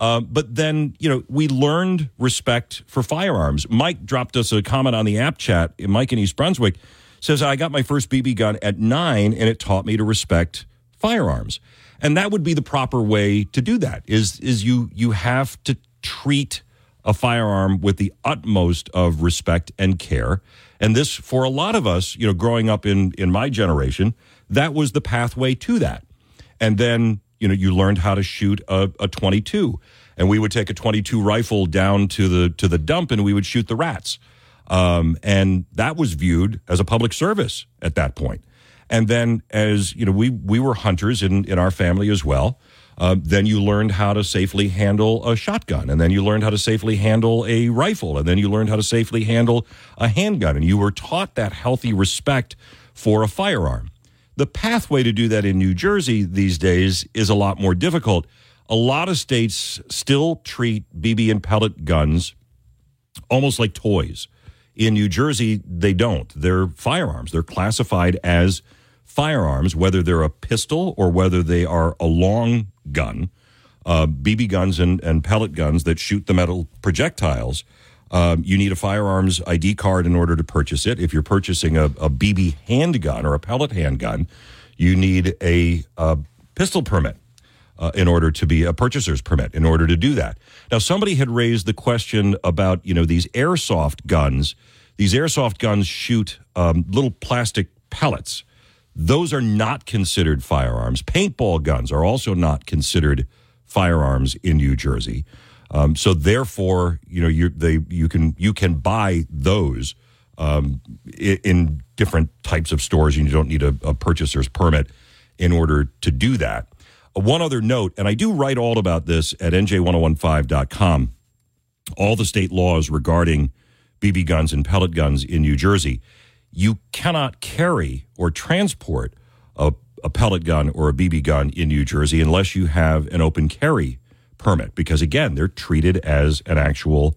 Uh, but then, you know, we learned respect for firearms. Mike dropped us a comment on the app chat. Mike in East Brunswick says, I got my first BB gun at nine and it taught me to respect firearms. And that would be the proper way to do that is, is you, you have to treat a firearm with the utmost of respect and care. And this, for a lot of us, you know, growing up in, in my generation, that was the pathway to that. And then, you know, you learned how to shoot a, a 22. And we would take a 22 rifle down to the to the dump and we would shoot the rats. Um, and that was viewed as a public service at that point. And then as, you know, we we were hunters in, in our family as well. Um, then you learned how to safely handle a shotgun, and then you learned how to safely handle a rifle, and then you learned how to safely handle a handgun, and you were taught that healthy respect for a firearm. The pathway to do that in New Jersey these days is a lot more difficult. A lot of states still treat BB and pellet guns almost like toys. In New Jersey, they don't. They're firearms. They're classified as firearms, whether they're a pistol or whether they are a long gun. Uh, BB guns and, and pellet guns that shoot the metal projectiles. Um, you need a firearms ID card in order to purchase it. If you're purchasing a, a BB handgun or a pellet handgun, you need a, uh pistol permit uh, in order to be a purchaser's permit in order to do that. Now, somebody had raised the question about you know these airsoft guns. These airsoft guns shoot um, little plastic pellets. Those are not considered firearms. Paintball guns are also not considered firearms in New Jersey. Um, so therefore, you know, you they you can you can buy those um, i- in different types of stores, and you don't need a, a purchaser's permit in order to do that. Uh, One other note, and I do write all about this at nj1015.com, all the state laws regarding BB guns and pellet guns in New Jersey. You cannot carry or transport a, a pellet gun or a BB gun in New Jersey unless you have an open carry permit, because again, they're treated as an actual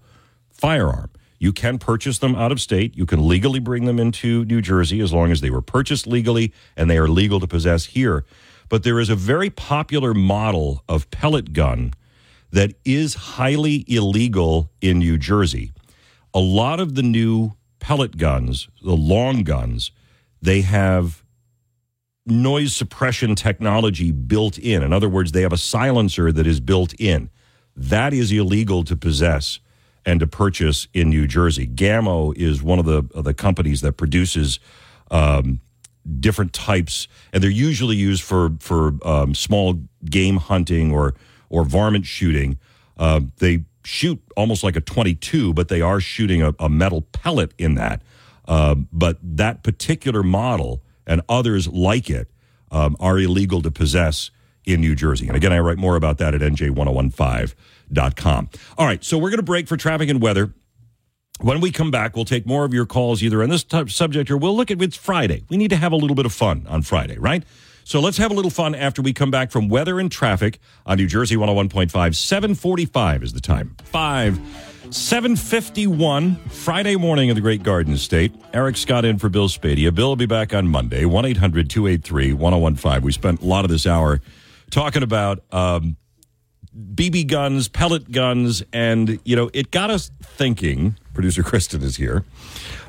firearm. You can purchase them out of state. You can legally bring them into New Jersey as long as they were purchased legally and they are legal to possess here. But there is a very popular model of pellet gun that is highly illegal in New Jersey. A lot of the new pellet guns, the long guns, they have noise suppression technology built in. In other words, they have a silencer that is built in. That is illegal to possess and to purchase in New Jersey. Gammo is one of the of the companies that produces um, different types, and they're usually used for for um, small game hunting or or varmint shooting. Uh, they shoot almost like a 22, but they are shooting a, a metal pellet in that. Um, but that particular model and others like it um, are illegal to possess in New Jersey. And again, I write more about that at nj1015.com. All right, so we're going to break for traffic and weather. When we come back, we'll take more of your calls either on this subject or we'll look at it's Friday. We need to have a little bit of fun on Friday, right? So let's have a little fun after we come back from weather and traffic on New Jersey 101.5. 745 is the time. 5. 751, Friday morning in the Great Garden State. Eric Scott in for Bill Spadea. Bill will be back on Monday, 1 800 283 1015. We spent a lot of this hour talking about um, BB guns, pellet guns, and, you know, it got us thinking. Producer Kristen is here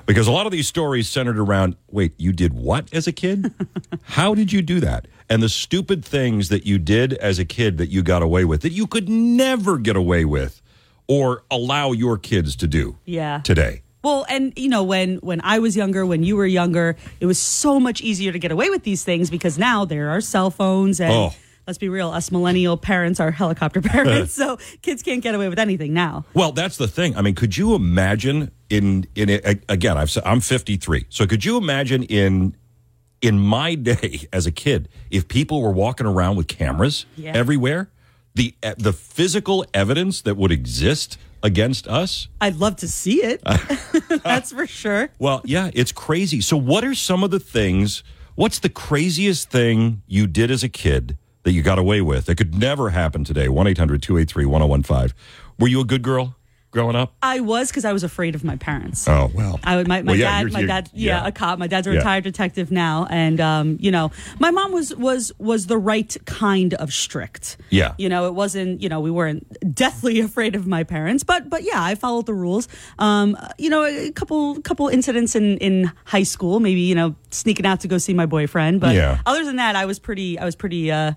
because a lot of these stories centered around wait, you did what as a kid? How did you do that? And the stupid things that you did as a kid that you got away with that you could never get away with or allow your kids to do Yeah. today. Well, and you know, when when I was younger, when you were younger, it was so much easier to get away with these things because now there are cell phones and Oh. Let's be real, us millennial parents are helicopter parents, uh. so kids can't get away with anything now. Well, that's the thing. I mean, could you imagine in in again? I've said- I'm 53, so could you imagine in in my day as a kid if people were walking around with cameras Yeah. everywhere? The the physical evidence that would exist against us. I'd love to see it. That's for sure. Well, yeah, it's crazy. So, what are some of the things? What's the craziest thing you did as a kid that you got away with that could never happen today? 1 800 283 1015. Were you a good girl growing up? I was because I was afraid of my parents. Oh, well. I would my, my Well, yeah, dad you're- my you're- dad yeah, yeah. a cop my dad's a Yeah. retired detective now and um you know my mom was was was the right kind of strict Yeah. you know it wasn't you know we weren't deathly afraid of my parents but but yeah I followed the rules um you know a couple couple incidents in in high school maybe you know sneaking out to go see my boyfriend but Yeah. other than that I was pretty I was pretty uh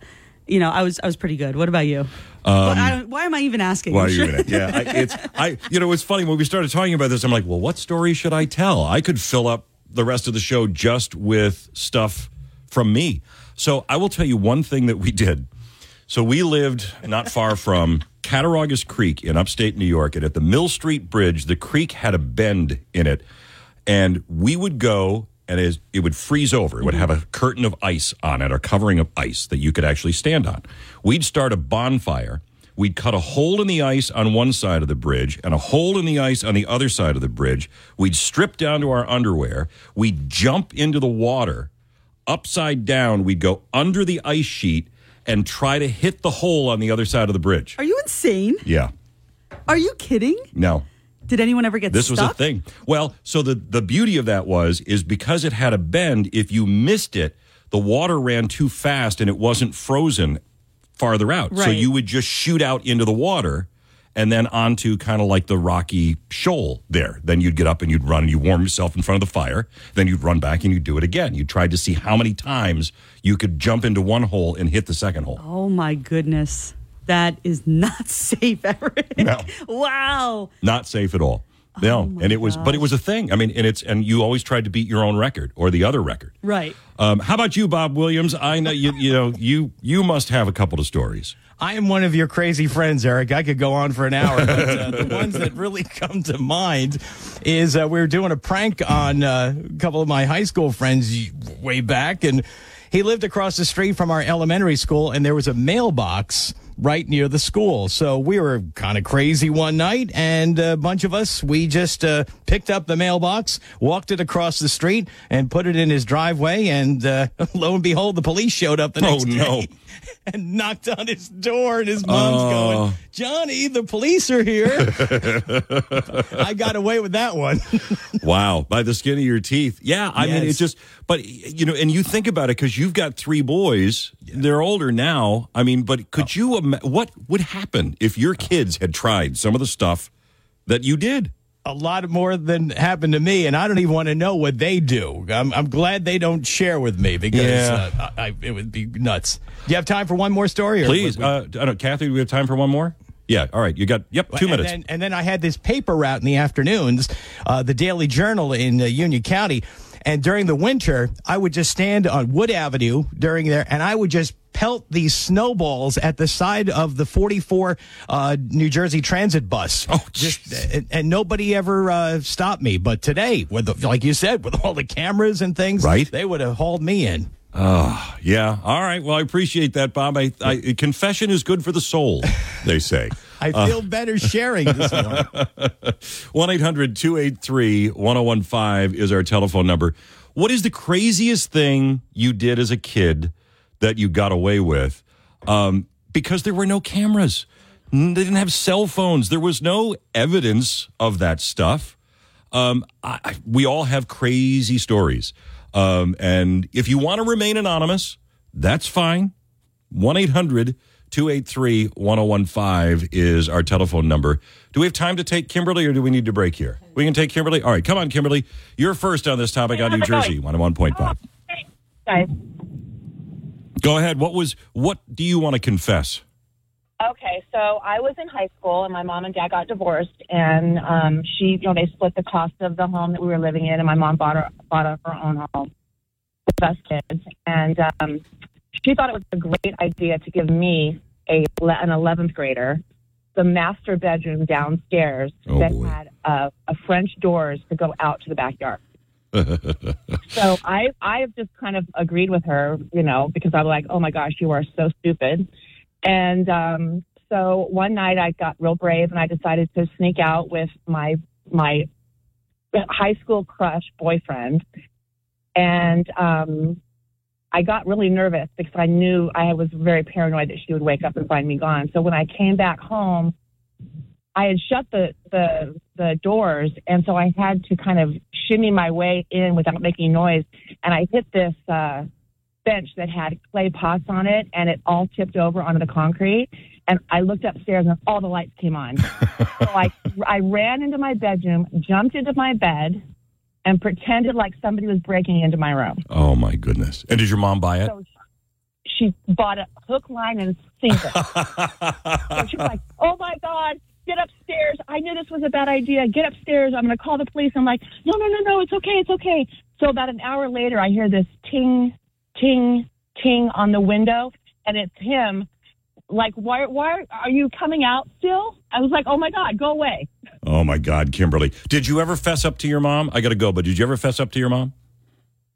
you know I was I was pretty good what about you Um, I why am I even asking Why are you in it? Yeah, I, it's I. You know, it's funny when we started talking about this. I'm like, well, what story should I tell? I could fill up the rest of the show just with stuff from me. So I will tell you one thing that we did. So we lived not far from Cattaraugus Creek in upstate New York, and at the Mill Street Bridge, the creek had a bend in it, and we would go. And as it would freeze over, it would mm-hmm. have a curtain of ice on it, or covering of ice that you could actually stand on. We'd start a bonfire. We'd cut a hole in the ice on one side of the bridge and a hole in the ice on the other side of the bridge. We'd strip down to our underwear. We'd jump into the water upside down. We'd go under the ice sheet and try to hit the hole on the other side of the bridge. are you insane Yeah. are you kidding No. Did anyone ever get This was a thing. Well, so the the beauty of that was is because it had a bend, if you missed it, the water ran too fast and it wasn't frozen farther out. So you would just shoot out into the water and then onto kind of like the rocky shoal there. Then you'd get up and you'd run and you warm yourself in front of the fire. Then you'd run back and you'd do it again. You tried to see how many times you could jump into one hole and hit the second hole. Oh my goodness. That is not safe, Eric. No. Wow. Not safe at all. No, and it was, but it was a thing. I mean, and it's, and you always tried to beat your own record or the other record. Right. Um, how about you, Bob Williams? I know you. You know you. You must have a couple of stories. I am one of your crazy friends, Eric. I could go on for an hour, but uh, the ones that really come to mind is uh, we were doing a prank on uh, a couple of my high school friends way back, and he lived across the street from our elementary school, and there was a mailbox right near the school. So we were kind of crazy one night, and a bunch of us, we just uh, picked up the mailbox, walked it across the street, and put it in his driveway, and uh, lo and behold, the police showed up the Oh, next no. day and knocked on his door, and his mom's Oh. going, Johnny, the police are here. I got away with that one. wow, by the skin of your teeth. Yeah, I mean, it's just, but you know, and you think about it because you've got three boys. They're older now. I mean, but could you? Ima- what would happen if your kids had tried some of the stuff that you did? a lot more than happened to me, and I don't even want to know what they do. I'm, I'm glad they don't share with me because Yeah. uh, I, it would be nuts. Do you have time for one more story? Or Please, we- uh, I don't, Kathy, do we have time for one more? Yeah. All right. You got. Yep. Two and minutes. Then, and then I had this paper route in the afternoons, uh, the Daily Journal in uh, Union County. And during the winter, I would just stand on Wood Avenue during there, and I would just pelt these snowballs at the side of the 44 uh, New Jersey Transit bus. Oh, just and, and nobody ever uh, stopped me. But today, with the, like you said, with all the cameras and things, Right. They would have hauled me in. Oh, yeah. All right. Well, I appreciate that, Bob. I, I, confession is good for the soul, they say. I feel better sharing this one. 1 800 283 1015 is our telephone number. What is the craziest thing you did as a kid that you got away with um, because there were no cameras. They didn't have cell phones. There was no evidence of that stuff. Um, I, I- we all have crazy stories. Um, and if you want to remain anonymous, that's fine. 1 800 283 1015 is our telephone number. Do we have time to take Kimberly or do we need to break here? We can take Kimberly? All right, come on, Kimberly. You're first on this topic on New Jersey, 101.5. guys. Go ahead. What was what do you want to confess? Okay, so I was in high school and my mom and dad got divorced, and um, she, you know, they split the cost of the home that we were living in, and my mom bought her bought her, her own home with us kids, and um, she thought it was a great idea to give me a an eleventh grader the master bedroom downstairs Oh, that had uh, a French doors to go out to the backyard. So I I have just kind of agreed with her, you know, because I'm like, oh my gosh, you are so stupid. And um, so one night I got real brave and I decided to sneak out with my my high school crush boyfriend, and um, I got really nervous because I knew I was very paranoid that she would wake up and find me gone. So when I came back home, I had shut the the the doors, and so I had to kind of shimmy my way in without making noise. And I hit this uh, bench that had clay pots on it, and it all tipped over onto the concrete. And I looked upstairs, and all the lights came on. so I I ran into my bedroom, jumped into my bed, and pretended like somebody was breaking into my room. Oh my goodness. And did your mom buy it? So she bought a hook, line, and sinker. so she's like, "Oh my God, get upstairs! I knew this was a bad idea. Get upstairs. I'm going to call the police." I'm like, "No, no, no, no. It's okay. It's okay." So about an hour later, I hear this ting, ting, ting on the window, and it's him. Like, why? Why are you coming out still? I was like, "Oh my God, go away." Oh my God, Kimberly. Did you ever fess up to your mom? I got to go, but did you ever fess up to your mom?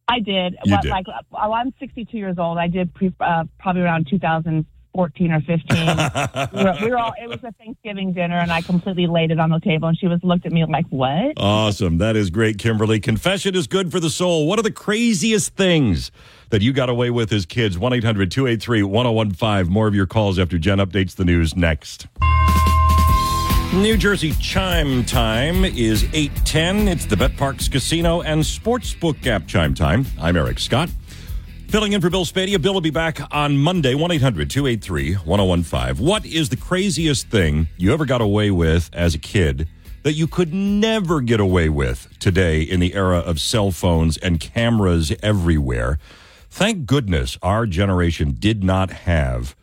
I did. You But, did. Like, uh, I'm 62 years old. I did pre, uh, probably around 2014 or 15. we, were, we were all. It was a Thanksgiving dinner, and I completely laid it on the table, and she was looked at me like, "What?" Awesome. That is great, Kimberly. Confession is good for the soul. What are the craziest things that you got away with as kids? 1 800 283 1015. More of your calls after Jen updates the news next. New Jersey chime time is 810. It's the BetParx Casino and Sportsbook app chime time. I'm Eric Scott. Filling in for Bill Spadea. Bill will be back on Monday, 1 800 283 1015. What is the craziest thing you ever got away with as a kid that you could never get away with today in the era of cell phones and cameras everywhere? Thank goodness our generation did not have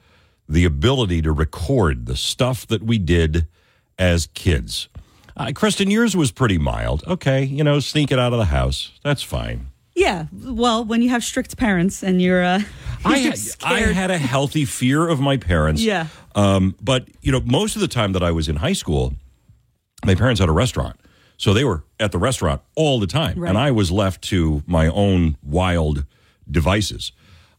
the ability to record the stuff that we did as kids. Uh, Kristen, yours was pretty mild. Okay, you know, sneak it out of the house. That's fine. Yeah. Well, when you have strict parents and you're, uh, I you're had, I had a healthy fear of my parents. Yeah. Um, but you know, most of the time that I was in high school, my parents had a restaurant, so they were at the restaurant all the time, Right. and I was left to my own wild devices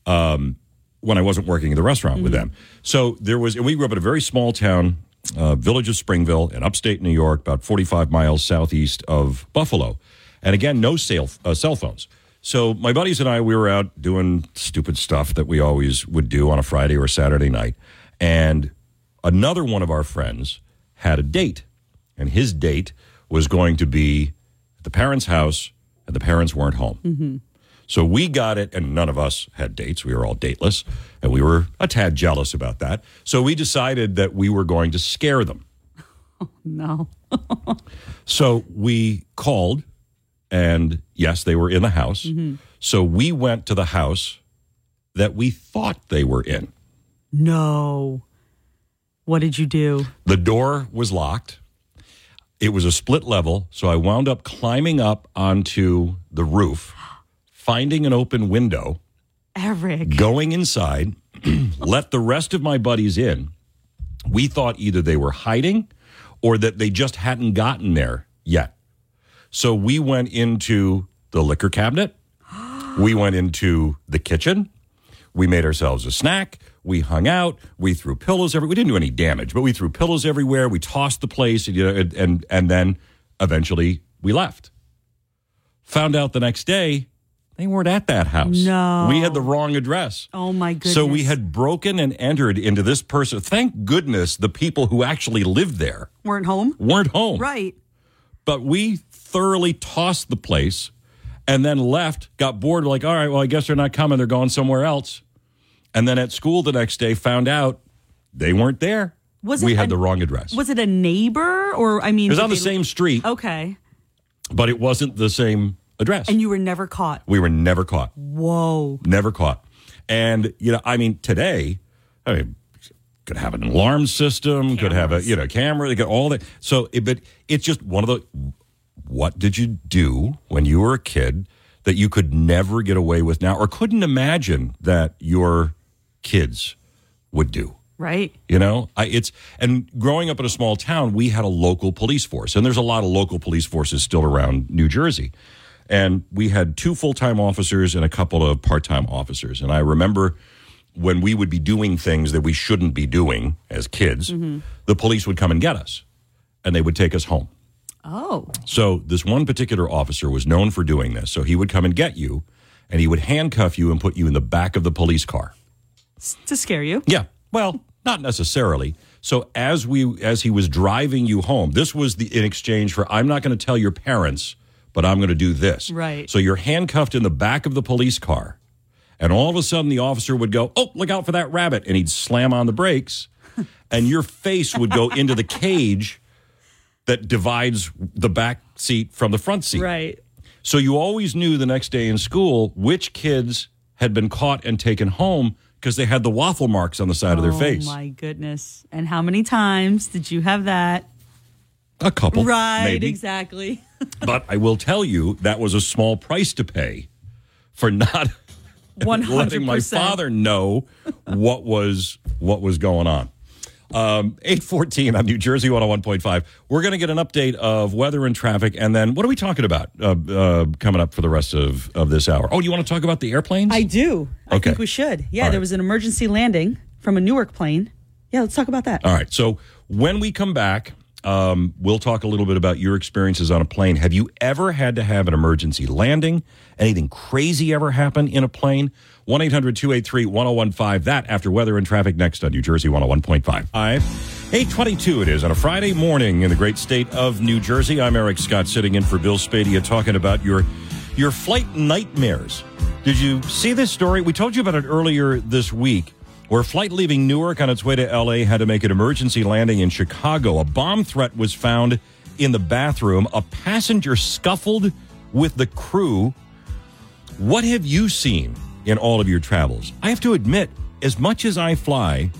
um, when I wasn't working in the restaurant with them. So there was, and we grew up in a very small town, uh, village of Springville, in upstate New York, about forty-five miles southeast of Buffalo, and again, no cell uh, cell phones. So my buddies and I, we were out doing stupid stuff that we always would do on a Friday or Saturday night. And another one of our friends had a date, and his date was going to be at the parents' house, and the parents weren't home. Mm-hmm. So we got it, and none of us had dates. We were all dateless, and we were a tad jealous about that. So we decided that we were going to scare them. No. So we called, and yes, they were in the house. Mhm. So we went to the house that we thought they were in. No. What did you do? The door was locked. It was a split level, so I wound up climbing up onto the roof, finding an open window, Eric. going inside, let the rest of my buddies in. We thought either they were hiding or that they just hadn't gotten there yet. So we went into the liquor cabinet. We went into the kitchen. We made ourselves a snack. We hung out. We threw pillows everywhere. We didn't do any damage, but we threw pillows everywhere. We tossed the place, and, you know, and, and and then eventually we left. Found out the next day They weren't at that house. No. We had the wrong address. Oh my goodness. So we had broken and entered into this person. Thank goodness the people who actually lived there weren't home. weren't home. Right. But we thoroughly tossed the place and then left, got bored, like, all right, well, I guess they're not coming. They're going somewhere else. And then at school the next day, found out they weren't there. Was we had a- the wrong address. Was it a neighbor or I mean? It was on the same street, Okay. but it wasn't the same address. And you were never caught. we were never caught. Whoa. Never caught. And, you know, I mean, today, I mean, could have an alarm system, could have a, you know, camera, they got all that. So, it, but it's just one of the, what did you do when you were a kid that you could never get away with now or couldn't imagine that your kids would do? Right. You know, I, it's and growing up in a small town, we had a local police force, and there's a lot of local police forces still around New Jersey. And we had two full time officers and a couple of part time officers. And I remember when we would be doing things that we shouldn't be doing as kids, mm-hmm. the police would come and get us, and they would take us home. Oh. So this one particular officer was known for doing this. So he would come and get you, and he would handcuff you and put you in the back of the police car. S- To scare you. Yeah. Well, not necessarily. So as we as he was driving you home, this was the in exchange for I'm not going to tell your parents, but I'm going to do this. Right. So you're handcuffed in the back of the police car. And all of a sudden the officer would go, "Oh, look out for that rabbit." And he'd slam on the brakes and your face would go into the cage that divides the back seat from the front seat. Right. So you always knew the next day in school which kids had been caught and taken home because they had the waffle marks on the side of their oh face. Oh my goodness. And how many times did you have that? A couple. right, maybe. exactly. But I will tell you that was a small price to pay for not letting my father know what was what was going on. Um, 814 on New Jersey 101.5. We're going to get an update of weather and traffic. And then what are we talking about uh, uh, coming up for the rest of, of this hour? Oh, you want to talk about the airplanes? I do. I Okay. think we should. Yeah, All there was an emergency landing from a Newark plane. Yeah, let's talk about that. All right. So when we come back, um, we'll talk a little bit about your experiences on a plane. Have you ever had to have an emergency landing? Anything crazy ever happen in a plane? 1 800 283 1015. That after weather and traffic next on New Jersey 101.5. 822 it is on a Friday morning in the great state of New Jersey. I'm Eric Scott sitting in for Bill Spadea talking about your your flight nightmares. Did you see this story? We told you about it earlier this week where a flight leaving Newark on its way to LA had to make an emergency landing in Chicago. A bomb threat was found in the bathroom. A passenger scuffled with the crew. What have you seen in all of your travels? I have to admit, as much as I fly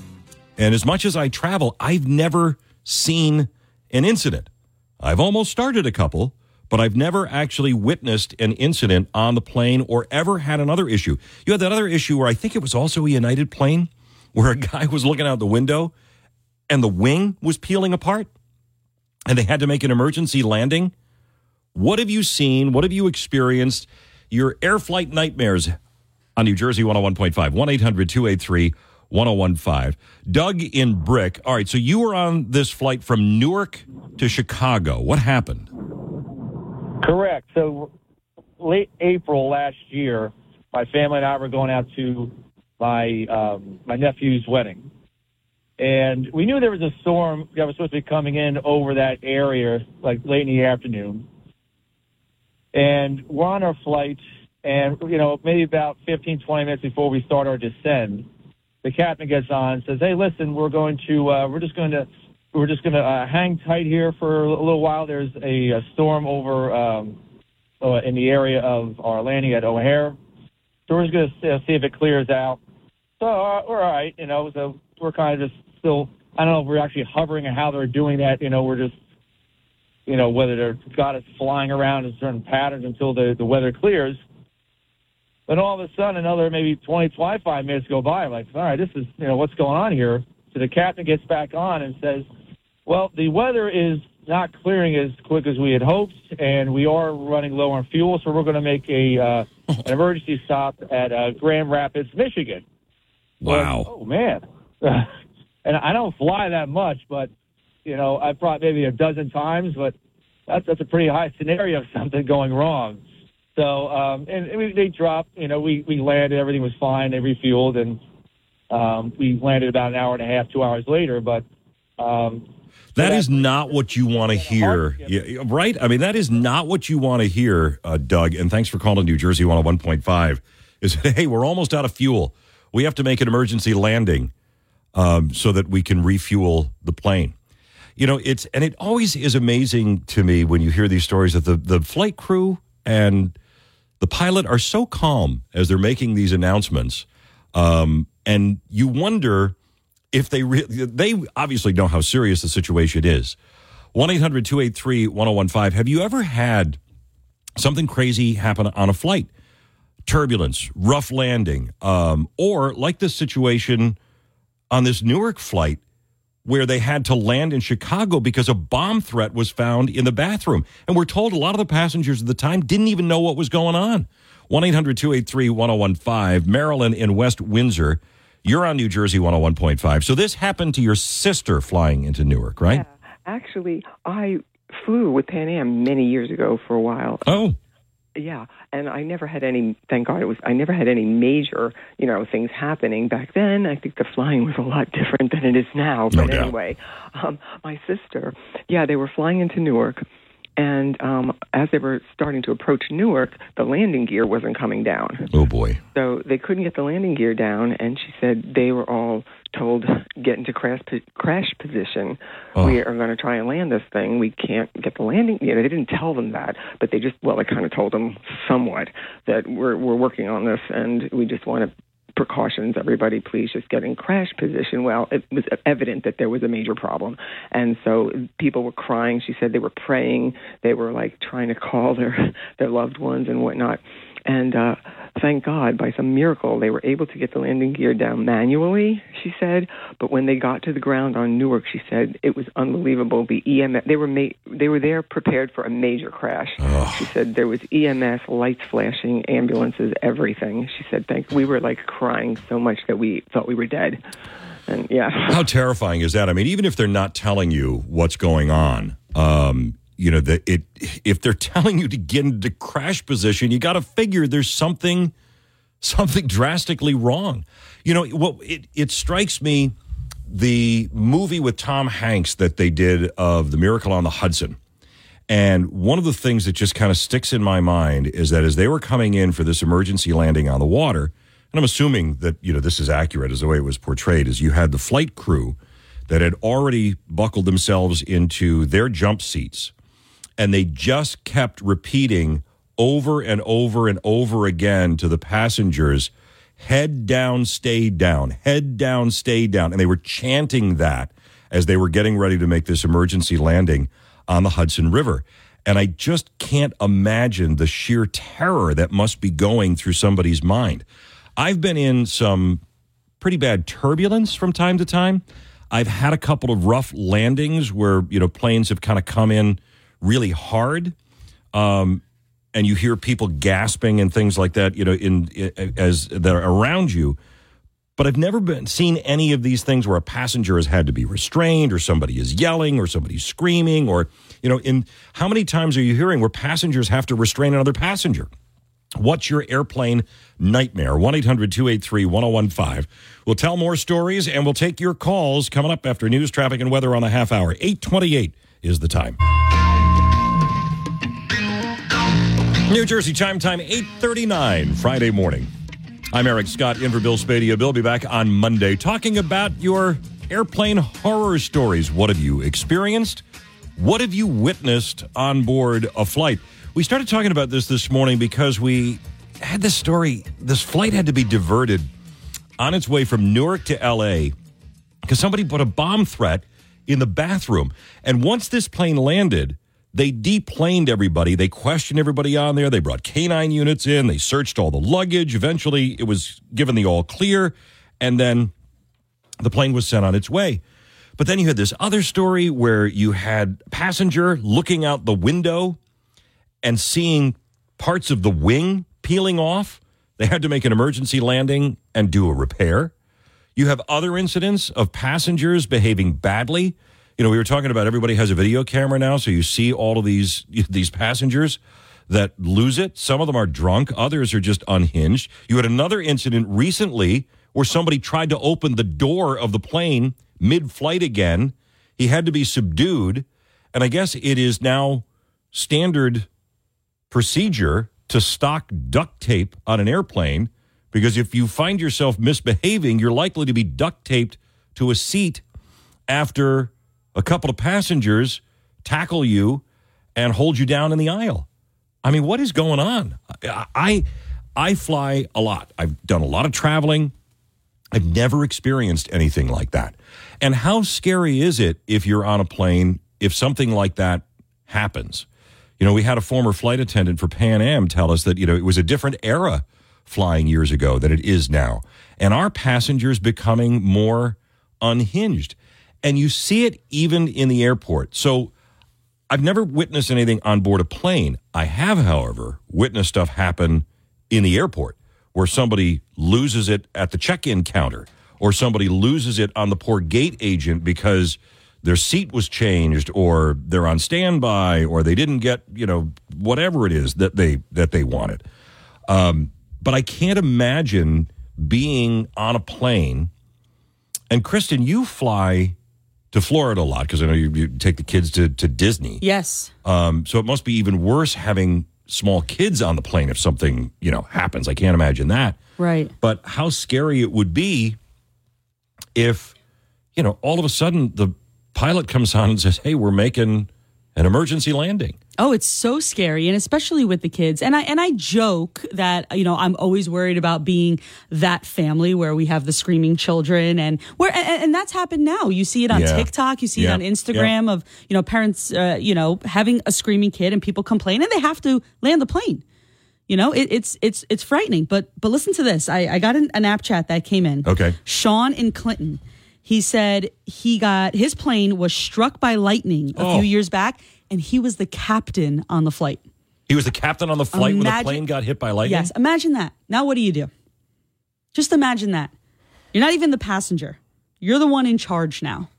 and as much as I travel, I've never seen an incident. I've almost started a couple, but I've never actually witnessed an incident on the plane or ever had another issue. You had that other issue where I think it was also a United plane where a guy was looking out the window and the wing was peeling apart and they had to make an emergency landing. What have you seen? What have you experienced? Your air flight nightmares on New Jersey 101.5, 1 800 283 1015. Doug in Brick. All right, so you were on this flight from Newark to Chicago. What happened? Correct. So late April last year, my family and I were going out to my um, my nephew's wedding, and we knew there was a storm that was supposed to be coming in over that area, like late in the afternoon. And we're on our flight, and you know maybe about 15, 20 minutes before we start our descend, the captain gets on and says, "Hey, listen, we're going to uh, we're just going to." We're just going to uh, hang tight here for a little while. There's a, a storm over um, uh, in the area of our landing at O'Hare. So we're just going to uh, see if it clears out. So uh, we're all right, you know. So we're kind of just still. I don't know if we're actually hovering and how they're doing that. You know, we're just, you know, whether they've got us flying around in certain patterns until the the weather clears. Then all of a sudden, another maybe 20, 25 minutes go by. I'm like, all right, this is, you know, what's going on here? So the captain gets back on and says, well, the weather is not clearing as quick as we had hoped, and we are running low on fuel, so we're going to make a uh, an emergency stop at uh, Grand Rapids, Michigan. Wow. Oh man, and I don't fly that much, but you know I probably maybe a dozen times, but that's that's a pretty high scenario of something going wrong. So, um, and, and we, they dropped. You know, we we landed. Everything was fine. They refueled, and um, we landed about an hour and a half, two hours later. But um, That is not what you want to hear, yeah, right? I mean, that is not what you want to hear, uh, Doug. And thanks for calling New Jersey 101.5. Is hey, we're almost out of fuel. We have to make an emergency landing um, so that we can refuel the plane. You know, it's and it always is amazing to me when you hear these stories that the the flight crew and the pilot are so calm as they're making these announcements, um, and you wonder if they they obviously know how serious the situation is. 1 800 283 1015. Have you ever had something crazy happen on a flight? Turbulence, rough landing, um, or like this situation on this Newark flight where they had to land in Chicago because a bomb threat was found in the bathroom. And we're told a lot of the passengers at the time didn't even know what was going on. 1 800 283 1015. Marilyn in West Windsor. You're on New Jersey 101.5. So this happened to your sister flying into Newark, right? Actually, I flew with Pan Am many years ago for a while. Oh. Yeah, and I never had any. Thank God, it was. I never had any major, you know, things happening back then. I think the flying was a lot different than it is now. No But doubt. anyway, um, my sister, yeah, they were flying into Newark, and um, as they were starting to approach Newark, the landing gear wasn't coming down. Oh boy. So they couldn't get the landing gear down, and she said they were all told get into crash crash position. Oh. We are going to try and land this thing. We can't get the landing. You know, they didn't tell them that, but they just well, they kind of told them somewhat that we're we're working on this, and we just want to precautions. Everybody, please just get in crash position. Well, it was evident that there was a major problem, and so people were crying. She said they were praying. They were like trying to call their their loved ones and whatnot. And uh, thank God, by some miracle, they were able to get the landing gear down manually. She said, but when they got to the ground on Newark, she said it was unbelievable. The EMS they were ma- they were there prepared for a major crash. She said there was EMS, lights flashing, ambulances, everything. She said, thank. We were like crying so much that we thought we were dead. And yeah. How terrifying is that? I mean, even if they're not telling you what's going on, um, you know, that it if they're telling you to get into crash position, you got to figure there's something something drastically wrong. You know, what it it strikes me the movie with Tom Hanks that they did of the Miracle on the Hudson. And one of the things that just kind of sticks in my mind is that as they were coming in for this emergency landing on the water, and I'm assuming that, you know, this is accurate as the way it was portrayed, is you had the flight crew that had already buckled themselves into their jump seats and they just kept repeating over and over and over again to the passengers head down stay down head down stay down. And they were chanting that as they were getting ready to make this emergency landing on the Hudson River. And I just can't imagine the sheer terror that must be going through somebody's mind. I've been in some pretty bad turbulence from time to time. I've had a couple of rough landings where you know planes have kind of come in really hard, um, and you hear people gasping and things like that. You know, in, in as that are around you. But I've never been seen any of these things where a passenger has had to be restrained, or somebody is yelling, or somebody's screaming, or you know, in how many times are you hearing where passengers have to restrain another passenger? What's your airplane nightmare? 1 800 283 1015. We'll tell more stories and we'll take your calls coming up after news, traffic, and weather on the half hour. 828 is the time. New Jersey chime time 839 Friday morning. I'm Eric Scott in for Bill Spadea. Bill be back on Monday talking about your airplane horror stories. What have you experienced? What have you witnessed on board a flight? We started talking about this this morning because we had this story. This flight had to be diverted on its way from Newark to LA because somebody put a bomb threat in the bathroom. And once this plane landed, they deplaned everybody. They questioned everybody on there. They brought canine units in. They searched all the luggage. Eventually, it was given the all clear. And then the plane was sent on its way. But then you had this other story where you had a passenger looking out the window and seeing parts of the wing peeling off. They had to make an emergency landing and do a repair. You have other incidents of passengers behaving badly. You know, we were talking about everybody has a video camera now, so you see all of these these passengers that lose it. Some of them are drunk, others are just unhinged. You had another incident recently where somebody tried to open the door of the plane mid flight again. He had to be subdued. And I guess it is now standard procedure to stock duct tape on an airplane because if you find yourself misbehaving, you're likely to be duct taped to a seat after a couple of passengers tackle you and hold you down in the aisle. I mean, what is going on? I I, fly a lot. I've done a lot of traveling. I've never experienced anything like that. And how scary is it if you're on a plane if something like that happens? You know, we had a former flight attendant for Pan Am tell us that, you know, it was a different era flying years ago than it is now. And our passengers becoming more unhinged. And you see it even in the airport. So I've never witnessed anything on board a plane. I have, however, witnessed stuff happen in the airport where somebody loses it at the check in counter or somebody loses it on the poor gate agent because their seat was changed or they're on standby or they didn't get, you know, whatever it is that they that they wanted. Um, but I can't imagine being on a plane. And Kristen, you fly to Florida a lot because I know you, you take the kids to, to Disney. Yes. Um, so it must be even worse having small kids on the plane if something, you know, happens. I can't imagine that. Right. But how scary it would be if, you know, all of a sudden the pilot comes on and says, "Hey, we're making an emergency landing." Oh, it's so scary, and especially with the kids. And I and I joke that you know I'm always worried about being that family where we have the screaming children, and where and, and that's happened now. You see it on Yeah. TikTok, you see Yeah. it on Instagram of you know parents, uh, you know having a screaming kid, and people complain, and they have to land the plane. You know, it, it's it's it's frightening. But but listen to this. I, I got an, an app chat that came in. Okay. Sean in Clinton. He said he got his plane was struck by lightning a Oh. few years back, and he was the captain on the flight. He was the captain on the flight when the plane got hit by lightning. Yes, imagine that. Now, what do you do? Just imagine that. You're not even the passenger. You're the one in charge now.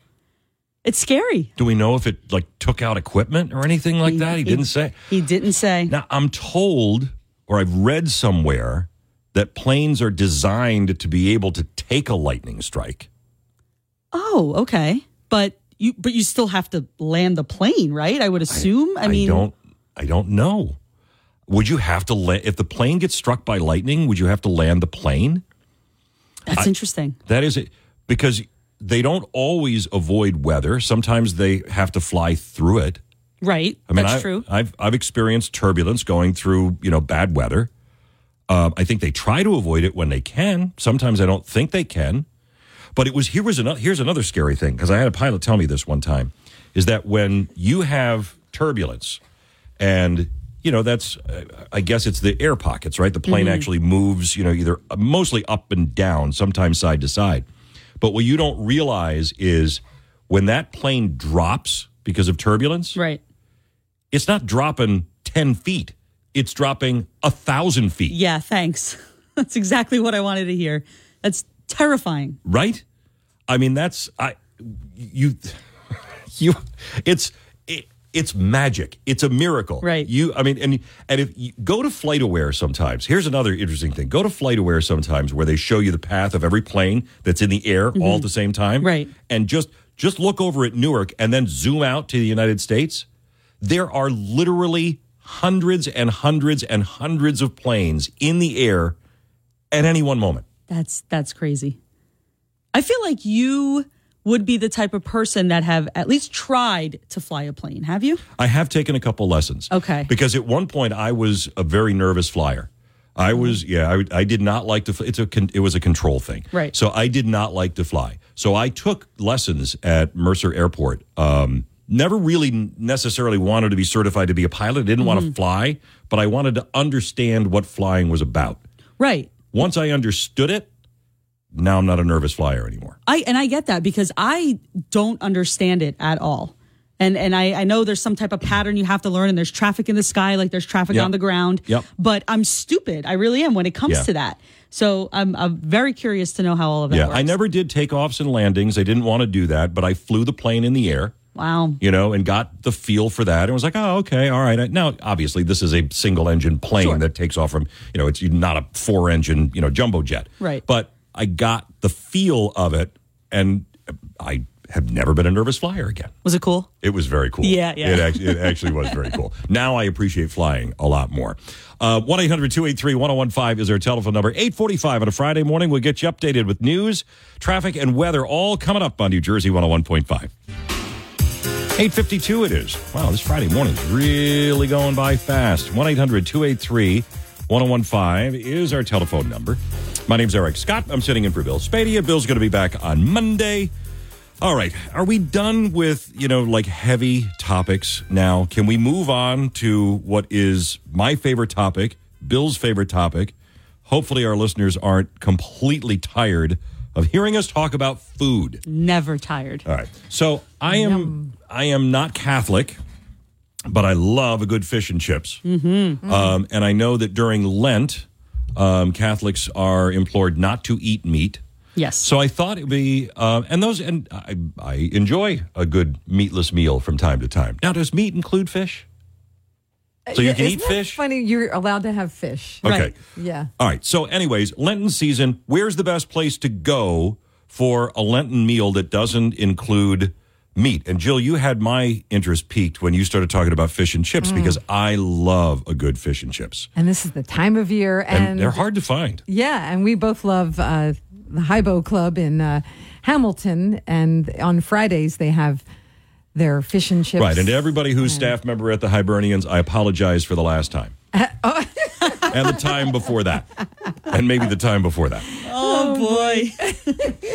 It's scary. Do we know if it like took out equipment or anything like that? He, didn't say. He didn't say. Now I'm told, or I've read somewhere, that planes are designed to be able to take a lightning strike. Oh, okay. But you but you still have to land the plane, right? I would assume. I, mean, I don't. I don't know. Would you have to land if the plane gets struck by lightning? Would you have to land the plane? that's I- interesting. That is it because they don't always avoid weather. Sometimes they have to fly through it. Right. I mean, that's I, true. I've I've experienced turbulence going through you know bad weather. Um, I think they try to avoid it when they can. Sometimes I don't think they can. But it was here was another here's another scary thing because I had a pilot tell me this one time is that when you have turbulence and you know that's uh, I guess it's the air pockets right the plane Mhm. actually moves you know either mostly up and down sometimes side to side but what you don't realize is when that plane drops because of turbulence right it's not dropping 10 feet it's dropping a thousand feet Yeah, thanks. That's exactly what I wanted to hear. That's terrifying. right? I mean that's i you you it's it, it's magic. It's a miracle. Right. You i mean and and if you go to FlightAware sometimes. Here's another interesting thing. Go to FlightAware sometimes where they show you the path of every plane that's in the air mm-hmm. all at the same time. Right. And just just look over at newark and then zoom out to the united states. There are literally hundreds and hundreds and hundreds of planes in the air at any one moment That's that's crazy. I feel like you would be the type of person that have at least tried to fly a plane. Have you? I have taken a couple lessons. Okay. Because at one point I was a very nervous flyer. I was, yeah, I, I did not like to. It's a, con- it was a control thing, Right. So I did not like to fly. So I took lessons at Mercer Airport. Um, never really necessarily wanted to be certified to be a pilot. I didn't want to fly, but I wanted to understand what flying was about. Right. Once I understood it, now I'm not a nervous flyer anymore. I and I get that because I don't understand it at all. And and I, I know there's some type of pattern you have to learn and there's traffic in the sky like there's traffic Yep. on the ground. Yep. But I'm stupid. I really am when it comes Yeah. to that. So I'm I'm very curious to know how all of that Yeah, works. I never did takeoffs and landings. I didn't want to do that, but I flew the plane in the air. Wow. you know, and got the feel for that and was like, oh, okay, all right. Now, obviously, this is a single engine plane Sure. that takes off from, you know, it's not a four engine, you know, jumbo jet. Right. But I got the feel of it, and I have never been a nervous flyer again. Was it cool? It was very cool. Yeah, yeah. It actually, it actually was very cool. Now I appreciate flying a lot more. Uh, 1 800 283 1015 is our telephone number. 845 on a Friday morning. We'll get you updated with news, traffic, and weather all coming up on New Jersey 101.5. 852 it is. Wow, this Friday morning's really going by fast. 1 800 283 1015 is our telephone number. My name's Eric Scott. I'm sitting in for Bill Spadea. Bill's going to be back on Monday. All right. Are we done with, you know, like heavy topics now? Can we move on to what is my favorite topic, Bill's favorite topic? Hopefully, our listeners aren't completely tired of hearing us talk about food. Never tired. All right. So I am I am not Catholic, but I love a good fish and chips. Mm-hmm. Um, and I know that during Lent, um, Catholics are implored not to eat meat. Yes. So I thought it'd be, uh, and those, and I, I enjoy a good meatless meal from time to time. Now, does meat include fish? So you can Isn't eat fish? Funny, you're allowed to have fish. Okay. Right. Yeah. All right. So, anyways, Lenten season. Where's the best place to go for a Lenten meal that doesn't include meat? And Jill, you had my interest peaked when you started talking about fish and chips Mm. because I love a good fish and chips, And this is the time of year, and, and, they're hard to find. Yeah, and we both love uh, the Hybo Club in uh, Hamilton, and on Fridays they have their fish and chips. Right. And to everybody who's staff member at the Hibernians, I apologize for the last time oh. And the time before that, and maybe the time before that. Oh, boy.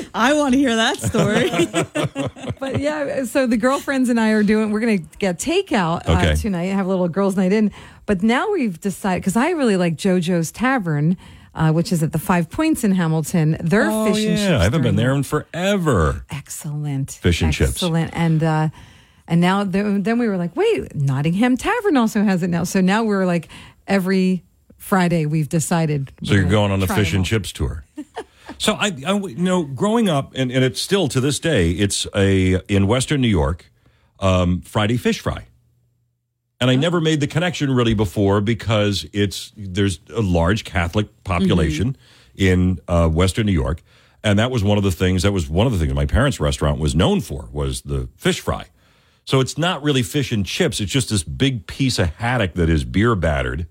I want to hear that story. but yeah, so the girlfriends and I are doing. We're going to get takeout uh, Okay. tonight and have a little girls' night in. But now we've decided because I really like JoJo's Tavern, uh, which is at the Five Points in Hamilton. Their Oh, fish and chips. yeah. I haven't been there in forever. Excellent. Fish and chips. Excellent. And uh, and now th- then we were like, wait, Nottingham Tavern also has it now. So now we're like every Friday we've decided. So you're going on a fish and chips tour. so I, I, you know, growing up, and, and it's still to this day, it's a in Western New York, um, Friday fish fry. And I never made the connection really before because it's there's a large Catholic population in uh, Western New York, and that was one of the things that was one of the things my parents' restaurant was known for was the fish fry. So it's not really fish and chips; it's just this big piece of haddock that is beer battered,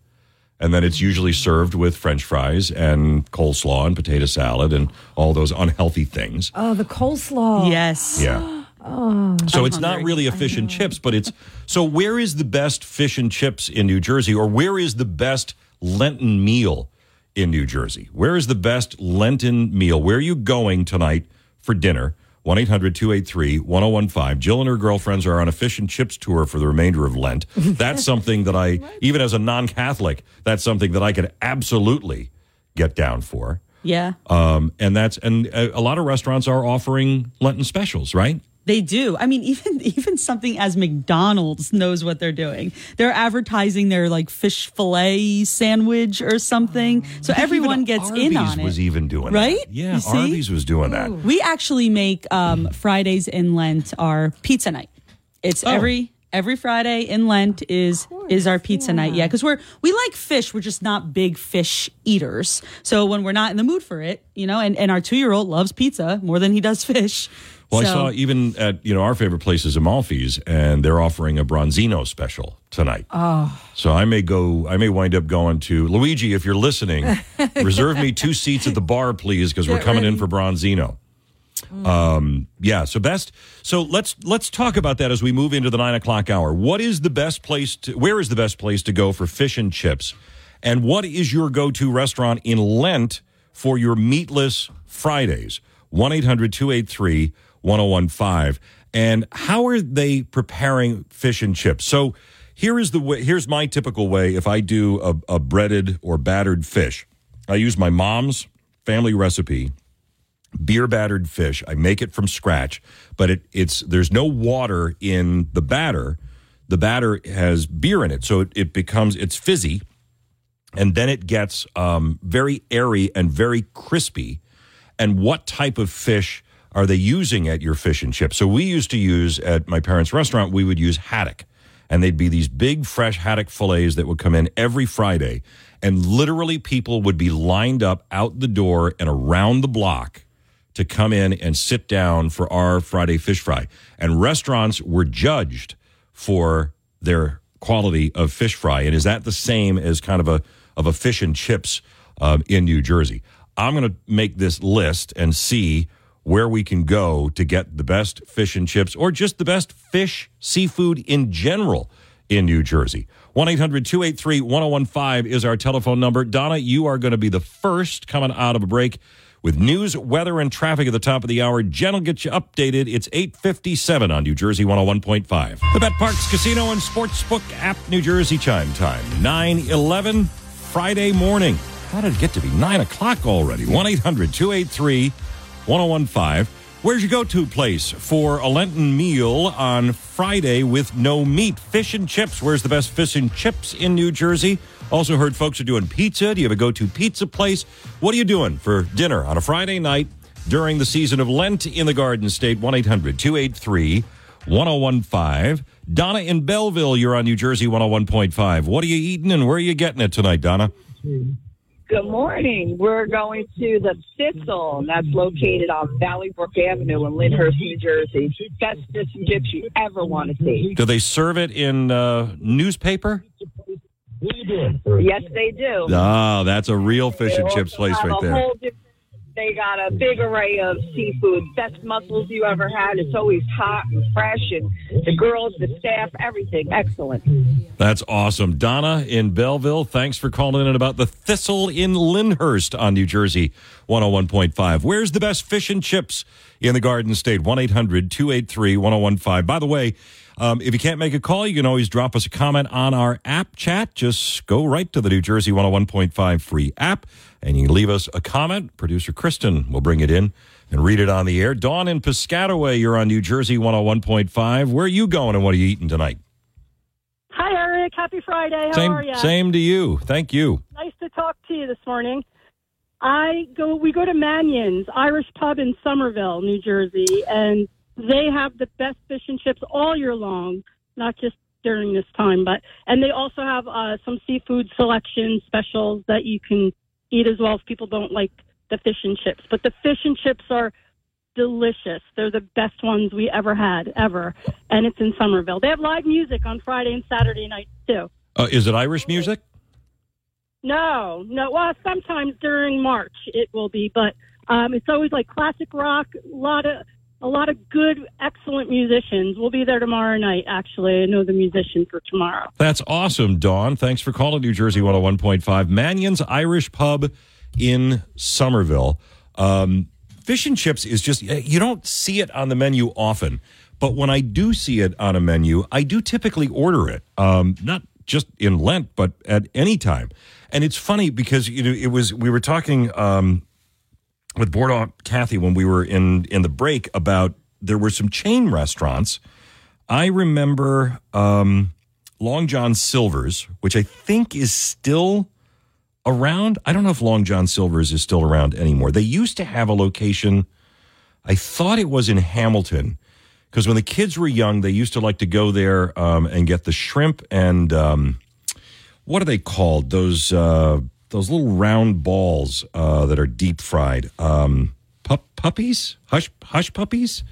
and then it's usually served with French fries and coleslaw and potato salad and all those unhealthy things. Oh, the coleslaw. Yes. Yeah. Oh. So it's not really a fish and chips, but it's so where is the best fish and chips in New Jersey, or where is the best Lenten meal in New Jersey? Where is the best Lenten meal? Where are you going tonight for dinner? 1 800 283 1015. Jill and her girlfriends are on a fish and chips tour for the remainder of Lent. That's something that I, even as a non Catholic, that's something that I could absolutely get down for. Yeah. Um, and that's, and a, a lot of restaurants are offering Lenten specials, right? They do. I mean, even even something as McDonald's knows what they're doing. They're advertising their like fish fillet sandwich or something, so everyone gets in on it. was even doing right? that. Yeah? Arby's was doing that. We actually make um, Fridays in Lent our pizza night. It's Oh. every every Friday in Lent is is our pizza night. Yeah, because we're we like fish. We're just not big fish eaters. So when we're not in the mood for it, you know, and, and our two year old loves pizza more than he does fish. Well, I saw even at you know our favorite places, Amalfi's, and they're offering a Branzino special tonight. Oh. So I may go. I may wind up going to Luigi. If you're listening, reserve me two seats at the bar, please, because we're coming in for Branzino. Um, yeah. So best. So let's let's talk about that as we move into the nine o'clock hour. What is the best place? to Where is the best place to go for fish and chips? And what is your go-to restaurant in Lent for your meatless Fridays? 1 800 283 1015. And how are they preparing fish and chips? So here is the way, here's my typical way if I do a, a breaded or battered fish. I use my mom's family recipe, beer battered fish. I make it from scratch, but it, it's there's no water in the batter. The batter has beer in it, so it, it becomes it's fizzy, and then it gets um, very airy and very crispy. And what type of fish are they using at your fish and chips? So we used to use at my parents' restaurant, we would use haddock. And they'd be these big, fresh haddock fillets that would come in every Friday. And literally, people would be lined up out the door and around the block to come in and sit down for our Friday fish fry. And restaurants were judged for their quality of fish fry. And is that the same as kind of a of a fish and chips um, in New Jersey? I'm going to make this list and see where we can go to get the best fish and chips or just the best fish, seafood in general in New Jersey. 1 800 283 1015 is our telephone number. Donna, you are going to be the first coming out of a break with news, weather, and traffic at the top of the hour. Jen will get you updated. It's 857 on New Jersey 101.5. The BetParx Casino and Sportsbook app, New Jersey chime time. 9 11 Friday morning. How did it get to be 9 o'clock already? 1 800 283 1015. Where's your go to place for a Lenten meal on Friday with no meat? Fish and chips. Where's the best fish and chips in New Jersey? Also, heard folks are doing pizza. Do you have a go to pizza place? What are you doing for dinner on a Friday night during the season of Lent in the Garden State? 1 800 283 1015. Donna in Belleville, you're on New Jersey 101.5. What are you eating and where are you getting it tonight, Donna? Hmm. Good morning. We're going to the Thistle, and that's located on Valley Brook Avenue in Lyndhurst, New Jersey. Best fish and chips you ever want to see. Do they serve it in uh, newspaper? Yes, they do. Oh, that's a real fish and chips place right there. They got a big array of seafood, best mussels you ever had. It's always hot and fresh, and the girls, the staff, everything excellent. That's awesome. Donna in Belleville, thanks for calling in about the Thistle in Lyndhurst on New Jersey 101.5. Where's the best fish and chips in the Garden State? 1 800 283 1015. By the way, um, if you can't make a call, you can always drop us a comment on our app chat. Just go right to the New Jersey 101.5 free app and you leave us a comment. Producer Kristen will bring it in and read it on the air. Dawn in Piscataway, you're on New Jersey 101.5. Where are you going and what are you eating tonight? Hi, Eric. Happy Friday. How same, are you? same to you. Thank you. Nice to talk to you this morning. I go. We go to Mannion's Irish Pub in Somerville, New Jersey, and they have the best fish and chips all year long, not just during this time. But and they also have uh, some seafood selection specials that you can eat as well if people don't like the fish and chips. But the fish and chips are delicious. They're the best ones we ever had ever, and it's in Somerville. They have live music on Friday and Saturday nights too. Uh, is it Irish music? No, no. Well, sometimes during March it will be, but um, it's always like classic rock. A lot of a lot of good, excellent musicians. We'll be there tomorrow night. Actually, I know the musician for tomorrow. That's awesome, Dawn. Thanks for calling New Jersey 101.5. Mannion's Irish Pub in Somerville. Um, fish and chips is just, you don't see it on the menu often. But when I do see it on a menu, I do typically order it. Um, not just in Lent, but at any time. And it's funny because you know it was we were talking um, with Boardwalk Kathy when we were in in the break about there were some chain restaurants. I remember um, Long John Silver's, which I think is still around. I don't know if Long John Silver's is still around anymore. They used to have a location. I thought it was in Hamilton because when the kids were young, they used to like to go there um, and get the shrimp and um, what are they called? Those uh, those little round balls uh, that are deep fried. Um, pup puppies, hush hush puppies.